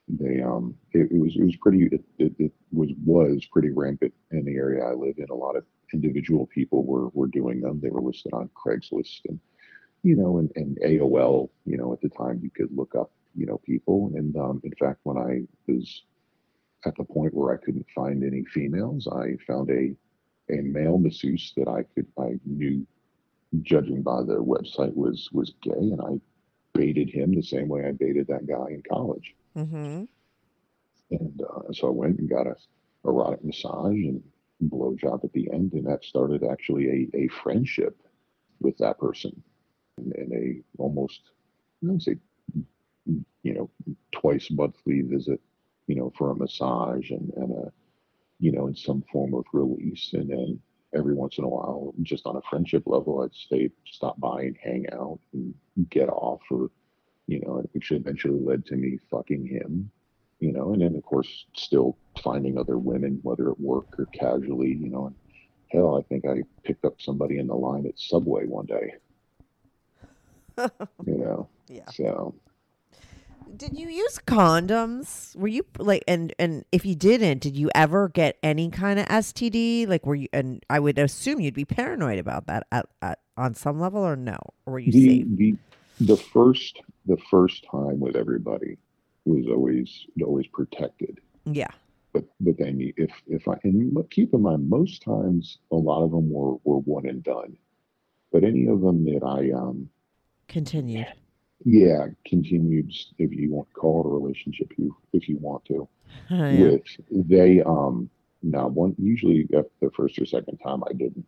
They um it, it was it was pretty it, it, was was pretty rampant in the area I live in. A lot of individual people were were doing them. They were listed on Craigslist and you know and, and AOL. You know at the time you could look up you know people. And um, in fact, when I was at the point where I couldn't find any females, I found a a male masseuse that I could I knew, judging by the website, was was gay, and I baited him the same way I baited that guy in college. Mm-hmm. And uh, so I went and got a erotic massage and blowjob at the end, and that started actually a, a friendship with that person, and, and a almost I don't say you know twice monthly visit, you know, for a massage and and a you know in some form of release, and then every once in a while, just on a friendship level, I'd stay stop by and hang out and get off, or you know, which eventually led to me fucking him you know, and then of course still finding other women, whether at work or casually, you know. And hell, I think I picked up somebody in the line at Subway one day. [laughs] you know, Yeah. so Did you use condoms? Were you like and and if you didn't, did you ever get any kind of STD? Like were you and I would assume you'd be paranoid about that at, at on some level or no? Or were you the, safe? the the first the first time with everybody was always always protected. Yeah. But but then you- if if I and but keep in mind most times a lot of them were were one and done. But any of them that I um Continued. Yeah continued if you want to call it a relationship you if you want to Oh, [laughs] yeah. with they um now one usually the first or second time I didn't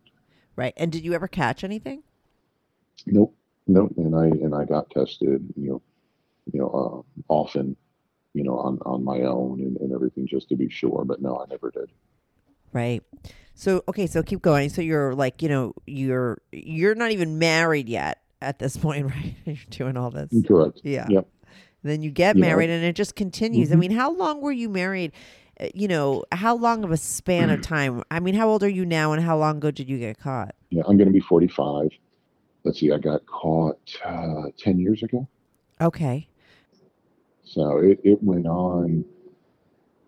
Right. And did you ever catch anything? nope nope and I and I got tested you know you know uh, often you know on on my own and, and everything just to be sure but no I never did Right. So okay, so keep going. So you're like, you know, you're you're not even married yet at this point, [laughs] right? You're doing all this. correct Yeah. Yep. Then you get married and it just continues. I Mhm. mean, how long were you married? Uh, You know, how long of a span of [clears throat] time? I mean, how old are you now and how long ago did you get caught? yeah I'm gonna be 45 let's see I got caught uh, 10 years ago Okay. So it, it went on,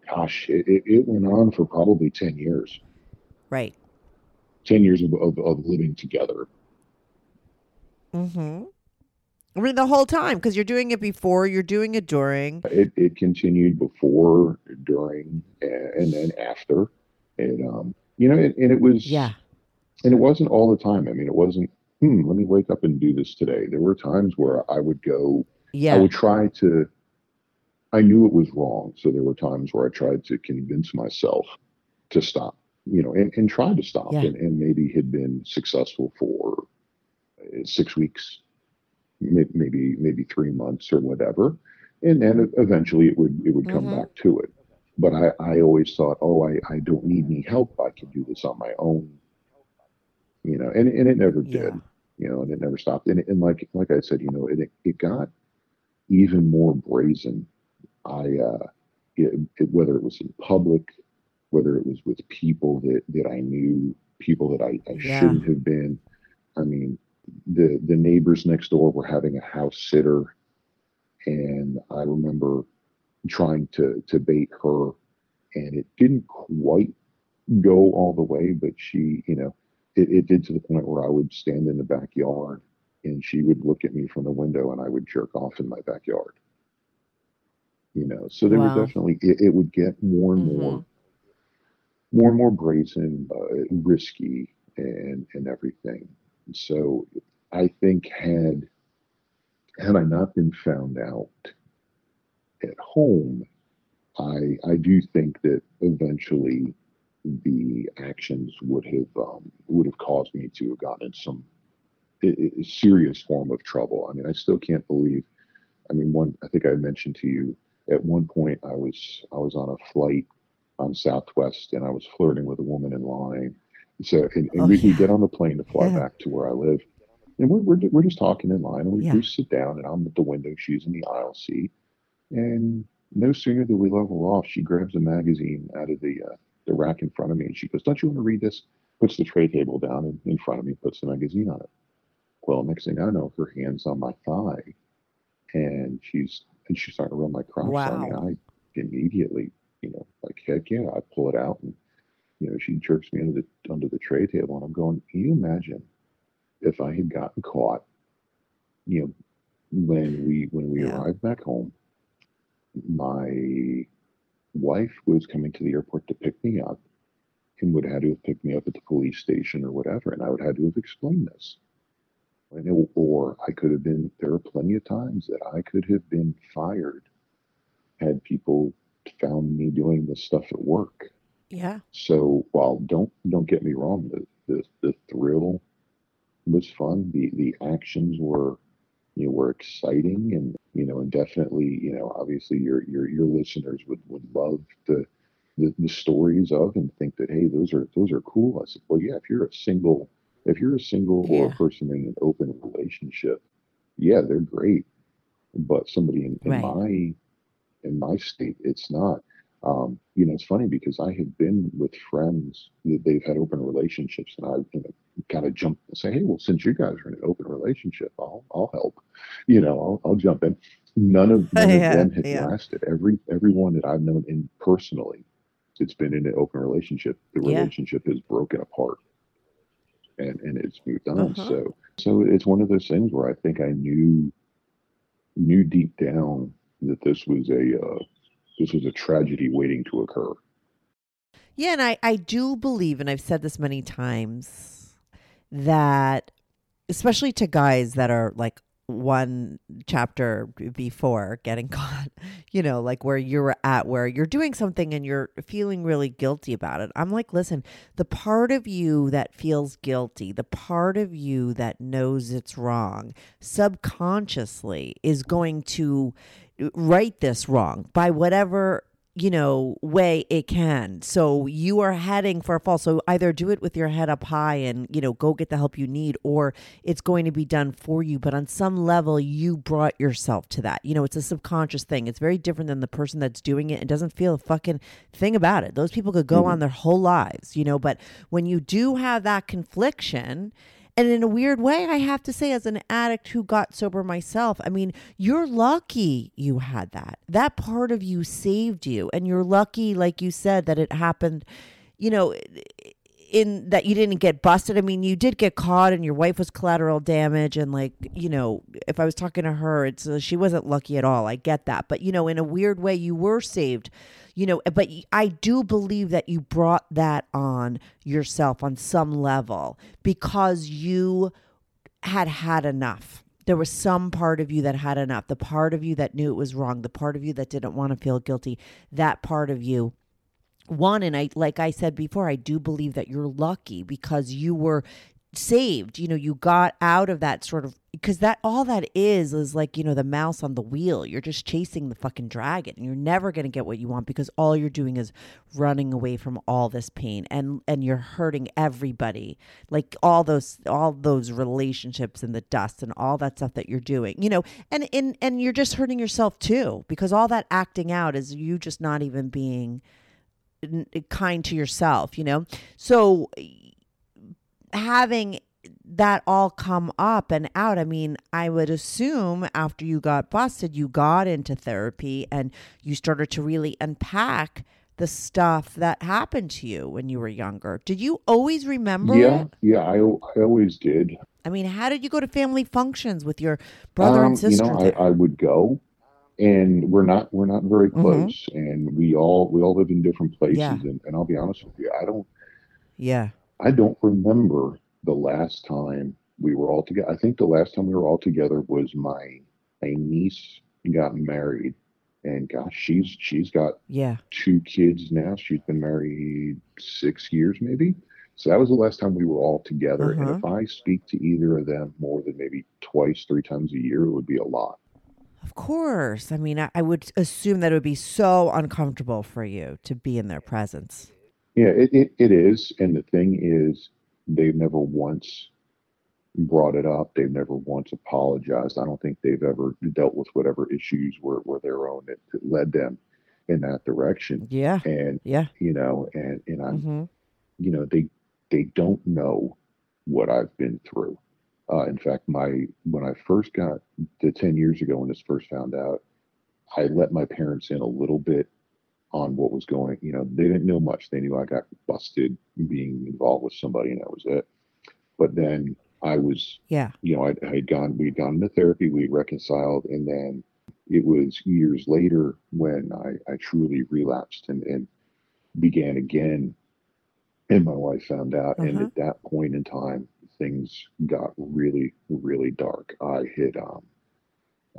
gosh, it, it, it went on for probably 10 years, Right. 10 years of, of, of living together. Mm-hmm. I mean, the whole time because you're doing it before, you're doing it during. It, it continued before, during, and, then after. And, um, you know, and, and it was, Yeah. and it wasn't all the time. I mean, it wasn't, hmm, let me wake up and do this today. There were times where I would go, yeah. I would try to, I knew it was wrong. So there were times where I tried to convince myself to stop, you know, and, and try to stop Yeah. and, and maybe had been successful for uh, six weeks, maybe, maybe three months or whatever. And then eventually it would, it would come Mhm. back to it. But I, I always thought, oh, I, I don't need any help. I can do this on my own, you know, and, and it never Yeah. did you know, and it never stopped. And, and like like I said, you know, it it got even more brazen. I uh, it, it, whether it was in public, whether it was with people that that I knew, people that I, I Yeah. shouldn't have been. I mean, the the neighbors next door were having a house sitter, and I remember trying to to bait her, and it didn't quite go all the way, but she, you know, it, it did to the point where I would stand in the backyard and she would look at me from the window and I would jerk off in my backyard. You know, so there Wow. were definitely it, it would get more and Mhm. more, more and more brazen, uh, risky, and and everything. So I think had had I not been found out at home, I I do think that eventually the actions would have um, would have caused me to have gotten in some serious form of trouble. I mean, I still can't believe. I mean, one I think I mentioned to you at one point I was I was on a flight on Southwest and I was flirting with a woman in line. So and, and Oh, we, we yeah. get on the plane to fly Yeah. back to where I live, and we're we're, we're just talking in line, and we, Yeah. we sit down, and I'm at the window, she's in the aisle seat, and no sooner do we level off, she grabs a magazine out of the uh, the rack in front of me, and she goes, "Don't you want to read this?" Puts the tray table down in, in front of me, puts the magazine on it. Well, next thing I know, her hands on my thigh, and she's and she's starting to run my crotch. So, I mean, Wow. I immediately, you know, like heck yeah, I pull it out, and you know, she jerks me under the under the tray table, and I'm going, can you imagine if I had gotten caught, you know, when we when we Yeah. arrived back home, my wife was coming to the airport to pick me up and would have had to have picked me up at the police station or whatever, and I would have had to have explained this. And it- or I could have been, there are plenty of times that I could have been fired had people found me doing this stuff at work. Yeah. So while don't don't get me wrong, the the, the thrill was fun. The the actions were you know were exciting and you know and definitely you know obviously your your your listeners would would love the the, the stories of and think that hey those are those are cool. I said well yeah if you're a single if you're a single or a person in an open relationship yeah they're great but somebody in, in Right. my in my state it's not um, you know, it's funny because I had been with friends that they've had open relationships, and I you know, kind of jump and say, "Hey, well, since you guys are in an open relationship, I'll I'll help." You know, I'll, I'll jump in. None of [laughs] none Yeah, of them had yeah. lasted. Every everyone that I've known in personally that's been in an open relationship, the Yeah. relationship has broken apart, and and it's moved on. Uh-huh. So so it's one of those things where I think I knew knew deep down that this was a uh, this was a tragedy waiting to occur. Yeah, and I, I do believe, and I've said this many times, that especially to guys that are like one chapter before getting [laughs] caught, you know, like where you're at, where you're doing something and you're feeling really guilty about it. I'm like, listen, the part of you that feels guilty, the part of you that knows it's wrong, subconsciously is going to uh, right this wrong by whatever you know way it can. So you are heading for a fall. So either do it with your head up high and you know go get the help you need or it's going to be done for you. But on some level you brought yourself to that. You know it's a subconscious thing. It's very different than the person that's doing it and doesn't feel a fucking thing about it. Those people could go mm-hmm. on their whole lives you know but when you do have that confliction and in a weird way, I have to say, as an addict who got sober myself, I mean, you're lucky you had that. That part of you saved you. And you're lucky, like you said, that it happened, you know, in that you didn't get busted. I mean, you did get caught and your wife was collateral damage. And, like, you know, if I was talking to her, it's uh, she wasn't lucky at all. I get that. But, you know, in a weird way, you were saved you know but i do believe that you brought that on yourself on some level because you had had enough there was some part of you that had enough the part of you that knew it was wrong the part of you that didn't want to feel guilty that part of you one and i like i said before i do believe that you're lucky because you were saved. You know you got out of that sort of because that all that is is like you know the mouse on the wheel. You're just chasing the fucking dragon. And you're never going to get what you want because all you're doing is running away from all this pain and and you're hurting everybody. Like all those all those relationships in the dust and all that stuff that you're doing you know and and and you're just hurting yourself too because all that acting out is you just not even being kind to yourself you know so having that all come up and out i mean i would assume after you got busted you got into therapy and you started to really unpack the stuff that happened to you when you were younger did you always remember yeah, it yeah, I, I always did. i mean how did you go to family functions with your brother Um, and sister You know, I. I would go, and we're not we're not very Mhm. close, and we all we all live in different places. Yeah. And, and I'll be honest with you, I don't Yeah. I don't remember the last time we were all together. I think the last time we were all together was my my niece got married, and gosh, she's she's got Yeah. two kids now. She's been married six years, maybe. So that was the last time we were all together. And if I speak to either of them more than maybe twice, three times a year, it would be a lot. Of course. I mean, I, I would assume that it would be so uncomfortable for you to be in their presence. Yeah, it, it, it is. And the thing is, they've never once brought it up. They've never once apologized. I don't think they've ever dealt with whatever issues were, were their own that, that led them in that direction. Yeah. And, Yeah. you know, and, and I'm, hmm you know, they, they don't know what I've been through. Uh, in fact, my, when I first got the 10 years ago when this first found out, I let my parents in a little bit on what was going. You know, they didn't know much. They knew I got busted being involved with somebody, and that was it. But then I was, Yeah. you know, I I had gone, we'd gone into therapy, we reconciled, and then it was years later when I, I truly relapsed and, and began again. And my wife found out, and Uh-huh. at that point in time, things got really, really dark. I hit, um,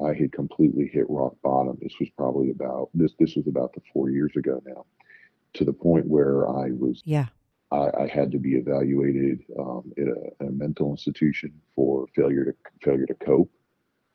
I had completely hit rock bottom. This was probably about this. This was about the four years ago now, to the point where I was Yeah. I, I had to be evaluated um, at a, a mental institution for failure to failure to cope.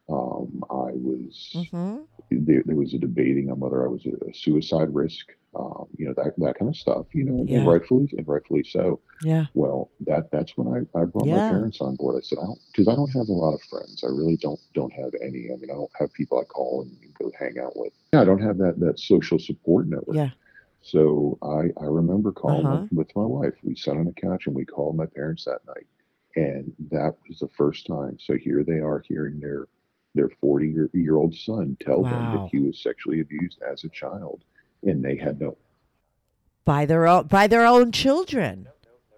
Um, I was hmm there, there was a debating on whether I was a, a suicide risk. Um, you know that that kind of stuff. You know, and, rightfully and rightfully so. Yeah. Well, that that's when I, I brought Yeah. my parents on board. I said, I don't because I don't have a lot of friends. I really don't don't have any. I mean, I don't have people I call and go hang out with. Yeah, I don't have that that social support network. Yeah. So I, I remember calling Uh-huh. with, with my wife. We sat on the couch and we called my parents that night. And that was the first time. So here they are hearing their their 40 year, old son tell them that he was sexually abused as a child. And they had no, By their own by their own children.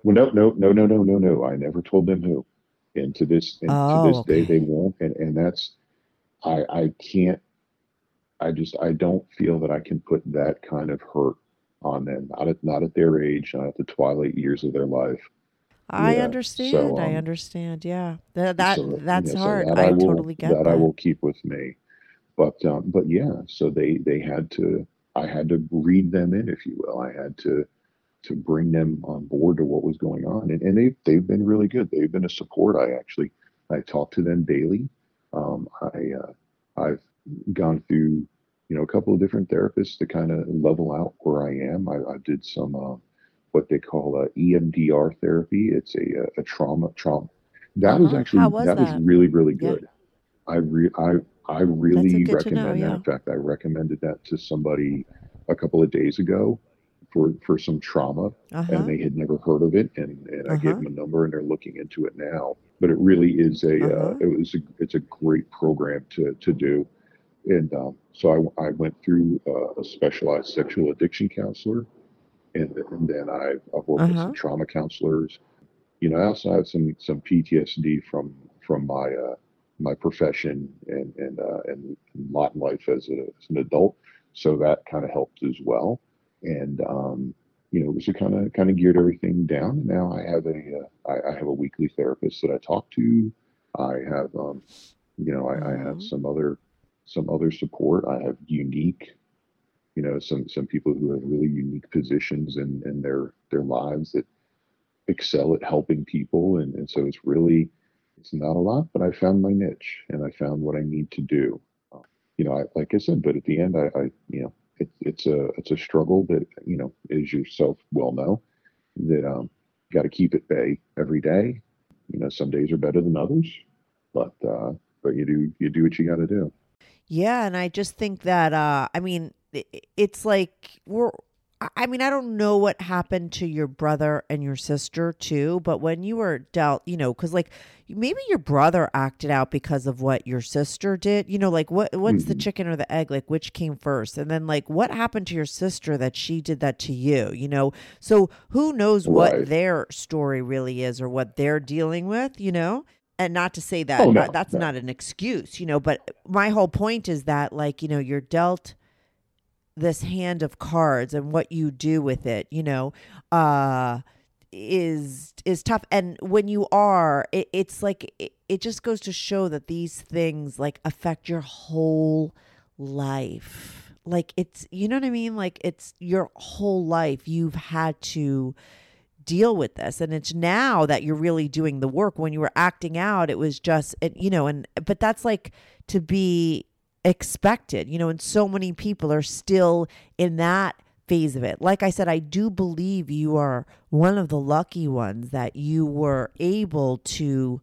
well, no, no, no, no, no, no, no. I never told them who. And to this, and Oh, to this oh, day, they won't. And, and that's, I, I can't, I just, I don't feel that I can put that kind of hurt on them. Not at, not at their age, not at the twilight years of their life. I Yeah, understand. so, I um, understand. Yeah. That, that So, that's yeah, so hard. that I, will, totally get that. that. I will keep with me. But um, but yeah, so they they had to. I had to read them in, if you will. I had to to bring them on board to what was going on, and, and they've they've been really good. They've been a support. I actually I talk to them daily. Um, I uh, I've gone through you know a couple of different therapists to kind of level out where I am. I, I did some uh, what they call uh, EMDR therapy. It's a a trauma trauma. That was Uh-huh. actually was that, was that? really really Yeah. good. I re I I really to know, recommend that. yeah. In fact, I recommended that to somebody a couple of days ago for for some trauma, Uh-huh. and they had never heard of it, and and I gave Uh-huh. them a number, and they're looking into it now. But it really is a Uh-huh. uh, it was a, it's a great program to to do, and um, so I I went through uh, a specialized sexual addiction counselor, and and then I've I've worked with Uh-huh. some trauma counselors. You know, I also have some some PTSD from from my uh, my profession and and uh, and lot in life as, a, as an adult. So that kind of helped as well. And um, you know, so kind of kind of geared everything down. And now I have a uh, I, I have a weekly therapist that I talk to. I have um, you know I, I have Mhm. some other some other support. I have unique you know some some people who have really unique positions in in their their lives that excel at helping people. And, and so it's really it's not a lot but i found my niche and i found what i need to do. Uh, you know I, like i said but at the end i, I you know it, it's a it's a struggle that you know as yourself well know that um got to keep at bay every day. You know some days are better than others but uh but you do you do what you got to do. Yeah, and I just think that uh I mean it's like we're I- mean I don't know what happened to your brother and your sister too, but when you were dealt, you know, cuz like maybe your brother acted out because of what your sister did, you know, like what what's the Mhm. chicken or the egg, like which came first? And then like what happened to your sister that she did that to you, you know? So who knows what their story really is or what they're dealing with, you know? and not to say that Oh, no, that's no. not an excuse, you know, but my whole point is that like, you know, you're dealt this hand of cards and what you do with it, you know, uh is is tough. And when you are it, it's like it, it just goes to show that these things like affect your whole life. Like it's you know what i mean? Like it's your whole life. You've had to deal with this. And it's now that you're really doing the work. When you were acting out it was just it, you know and but that's like to be expected you know and so many people are still in that phase of it like i said i do believe you are one of the lucky ones that you were able to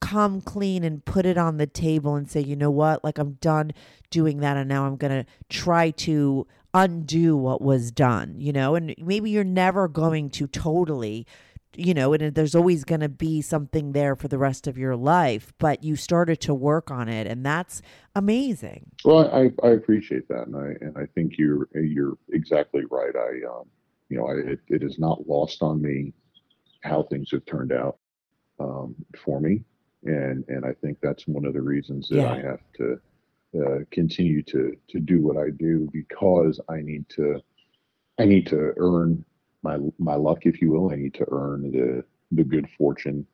come clean and put it on the table and say, you know what, like I'm done doing that and now I'm going to try to undo what was done, you know? And maybe you're never going to totally, you know, and there's always going to be something there for the rest of your life, but you started to work on it and that's amazing. Well, I, I appreciate that, and I and I think you're you're exactly right. I um, you know, I, it, it is not lost on me how things have turned out um, for me, and and I think that's one of the reasons that I have to uh, continue to to do what I do because I need to I need to earn my my luck, if you will. I need to earn the the good fortune,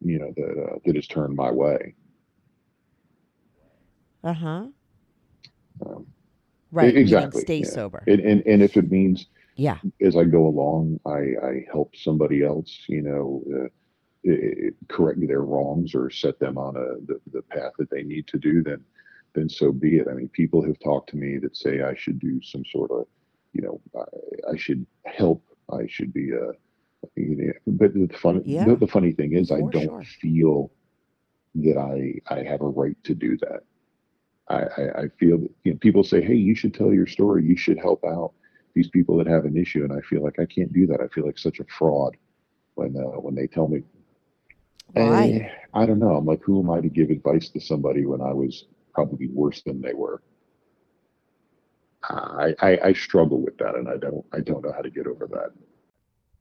you know, that uh, that is turned my way. Uh-huh. Um, Right. exactly, Stay yeah. sober. and, and and if it means yeah. as I go along, I, I help somebody else, you know, uh, correct their wrongs or set them on a the, the path that they need to do. Then, then so be it. I mean, people have talked to me that say I should do some sort of, you know, I, I should help. I should be a. You know, but the fun, Yeah. the, the funny thing is, I don't sure. feel that I I have a right to do that. I, I, I feel that you know, people say, "Hey, you should tell your story. You should help out these people that have an issue," and I feel like I can't do that. I feel like such a fraud when uh, when they tell me. Why? "Eh, I don't know. I'm like, who am I to give advice to somebody when I was probably worse than they were? I, I I struggle with that, and I don't I don't know how to get over that.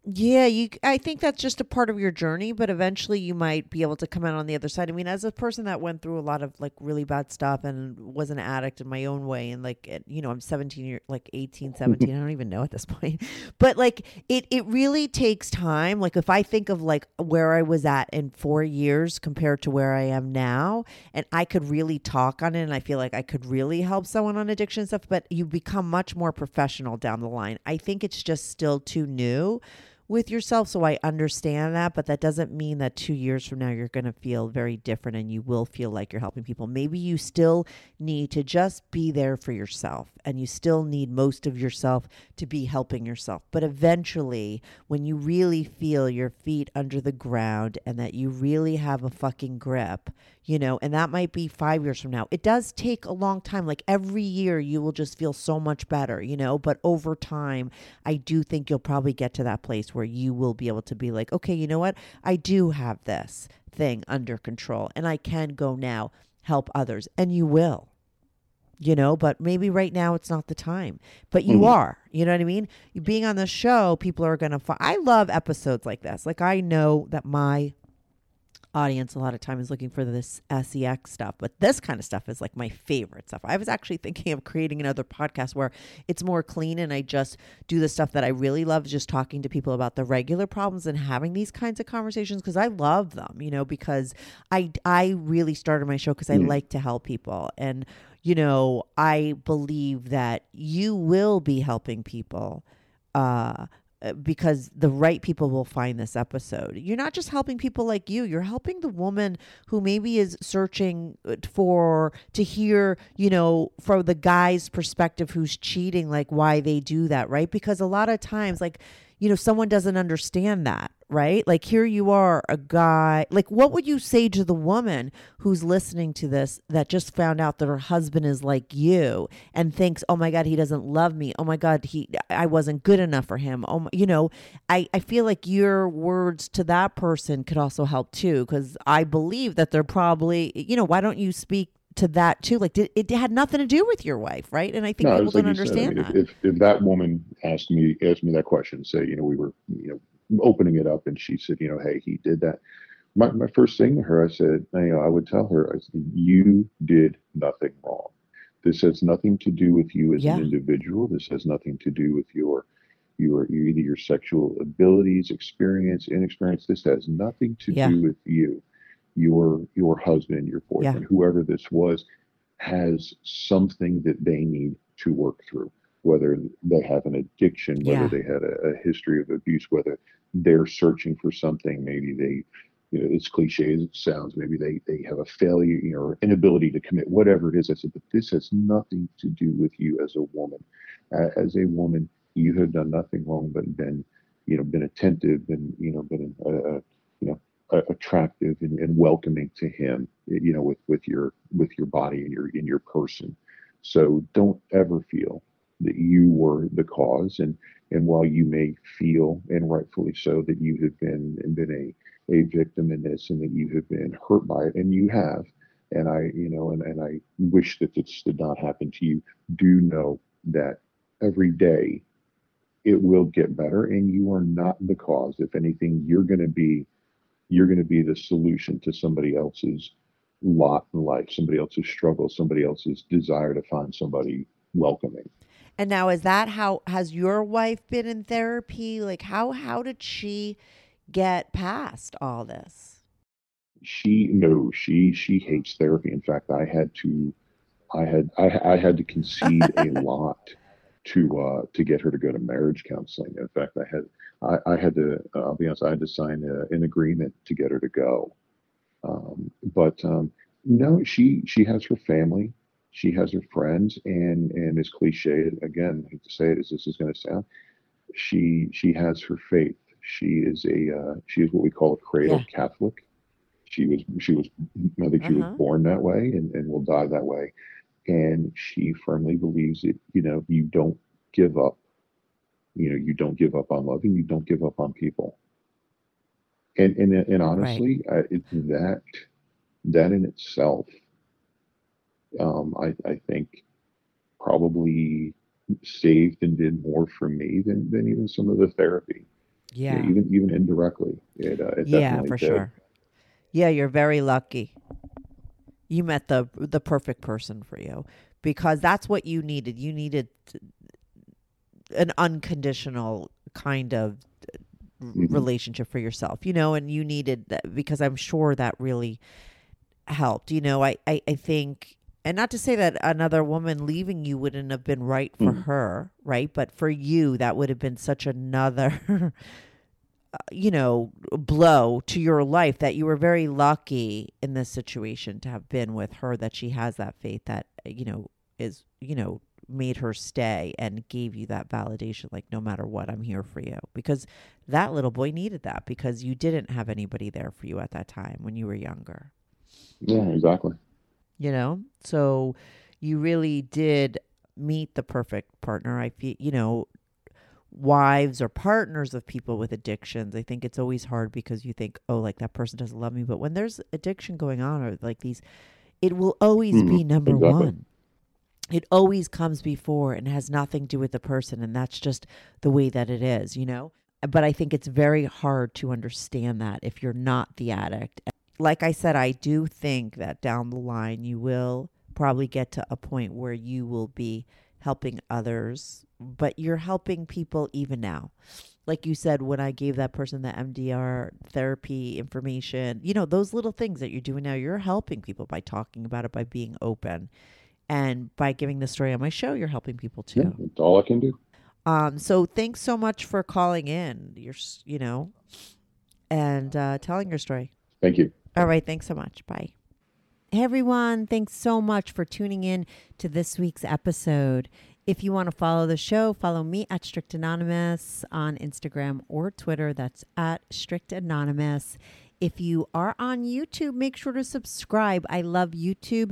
Yeah, you I think that's just a part of your journey, but eventually you might be able to come out on the other side. I mean, as a person that went through a lot of like really bad stuff and was an addict in my own way and like you know, I'm 17 year like 18, 17, I don't even know at this [laughs] point. But like it it really takes time. Like if I think of like where I was at in 4 years compared to where I am now and I could really talk on it and I feel like I could really help someone on addiction stuff, but you become much more professional down the line. I think it's just still too new with yourself. So I understand that, but that doesn't mean that two years from now you're going to feel very different and you will feel like you're helping people. Maybe you still need to just be there for yourself and you still need most of yourself to be helping yourself. But eventually, when you really feel your feet under the ground and that you really have a fucking grip, you know, and that might be five years from now. It does take a long time. Like every year, you will just feel so much better, you know, but over time, I do think you'll probably get to that place where you will be able to be like, okay, you know what? I do have this thing under control and I can go now help others. And you will, you know, but maybe right now it's not the time, but you Mhm. are, you know what I mean? Being on the show, people are going to, fi- I love episodes like this. Like I know that my audience a lot of time is looking for this sex stuff but this kind of stuff is like my favorite stuff i was actually thinking of creating another podcast where it's more clean and i just do the stuff that i really love just talking to people about the regular problems and having these kinds of conversations because i love them you know because i i really started my show because i Mm. like to help people and you know i believe that you will be helping people uh, because the right people will find this episode. You're not just helping people like you, you're helping the woman who maybe is searching uh, for to hear, you know, from the guy's perspective who's cheating like why they do that, right? Because a lot of times like you know someone doesn't understand that, right? Like here you are a guy, like what would you say to the woman who's listening to this that just found out that her husband is like you and thinks, "Oh my god, he doesn't love me. Oh my god, he I wasn't good enough for him." Oh, my, you know, I I feel like your words to that person could also help too cuz I believe that they're probably, you know, why don't you speak to that too? Like did, it had nothing to do with your wife, right? And I think No, people like don't you said. I understand mean, that. if, if if that woman asked me asked me that question, say, you know, we were, you know, opening it up, and she said, you know, hey, he did that. my, my first thing to her, I said, you know, I would tell her, I said, you did nothing wrong. This has nothing to do with you as Yeah. an individual. This has nothing to do with your your either your sexual abilities, experience, inexperience. This has nothing to Yeah. do with you. Your your husband, your boyfriend, whoever this was, has something that they need to work through. Whether they have an addiction, whether Yeah. they had a, a history of abuse, whether they're searching for something, maybe they you know, as cliche as it sounds, maybe they, they have a failure, you know, or inability to commit, whatever it is. I said, but this has nothing to do with you as a woman. Uh, as a woman, you have done nothing wrong, but been, you know, been attentive and, you know, been, uh, uh, you know, attractive and, and welcoming to him, you know, with, with your, with your body and your, in your person. So don't ever feel that you were the cause. And, and while you may feel, and rightfully so, that you have been, been a, a victim in this and that you have been hurt by it and you have and i you know and, and i wish that this did not happen to you do know that every day it will get better and you are not the cause if anything you're going to be you're going to be the solution to somebody else's lot in life somebody else's struggle somebody else's desire to find somebody welcoming And now is that how has your wife been in therapy? Like how how did she get past all this? she no she she hates therapy in fact i had to i had i, I had to concede a [laughs] lot to uh to get her to go to marriage counseling in fact i had i, I had to uh, i'll be honest i had to sign a, an agreement to get her to go um but um no she she has her family she has her friends and and as cliche again I hate to say it as this is going to sound she she has her faith she is a uh, she is what we call a cradle Yeah. catholic she was she was i think she Uh-huh. was born that way and, and will die that way and she firmly believes that you know you don't give up you know you don't give up on love and you don't give up on people and and, and honestly I, it, that that in itself um i i think probably saved and did more for me than than even some of the therapy Yeah. even even indirectly it, uh, it Yeah, for did. sure. Yeah, you're very lucky. You met the the perfect person for you because that's what you needed. You needed an unconditional kind of Mhm. relationship for yourself, you know, and you needed that because I'm sure that really helped. You know, I, I, I think, and not to say that another woman leaving you wouldn't have been right for Mhm. her, right? But for you, that would have been such another, [laughs] uh, you know, blow to your life that you were very lucky in this situation to have been with her, that she has that faith that, you know, is, you know, made her stay and gave you that validation like no matter what i'm here for you. Because that little boy needed that because you didn't have anybody there for you at that time when you were younger. Yeah exactly. You know? So you really did meet the perfect partner. I feel you know wives or partners of people with addictions i think it's always hard because you think oh like that person doesn't love me. But when there's addiction going on or like these it will always be Mhm, number exactly. one it always comes before and has nothing to do with the person and that's just the way that it is you know? But i think it's very hard to understand that if you're not the addict. Like i said i do think that down the line you will probably get to a point where you will be helping others but you're helping people even now. Like you said when i gave that person the mdr therapy information you know those little things that you're doing now you're helping people by talking about it by being open and by giving the story on my show you're helping people too. Yeah that's all i can do. Um so thanks so much for calling in you're you know and uh telling your story. Thank you. All right thanks so much. Bye. Hey everyone. Thanks so much for tuning in to this week's episode. If you want to follow the show follow me at strict anonymous on instagram or twitter. That's at strict anonymous. If you are on youtube make sure to subscribe. I love youtube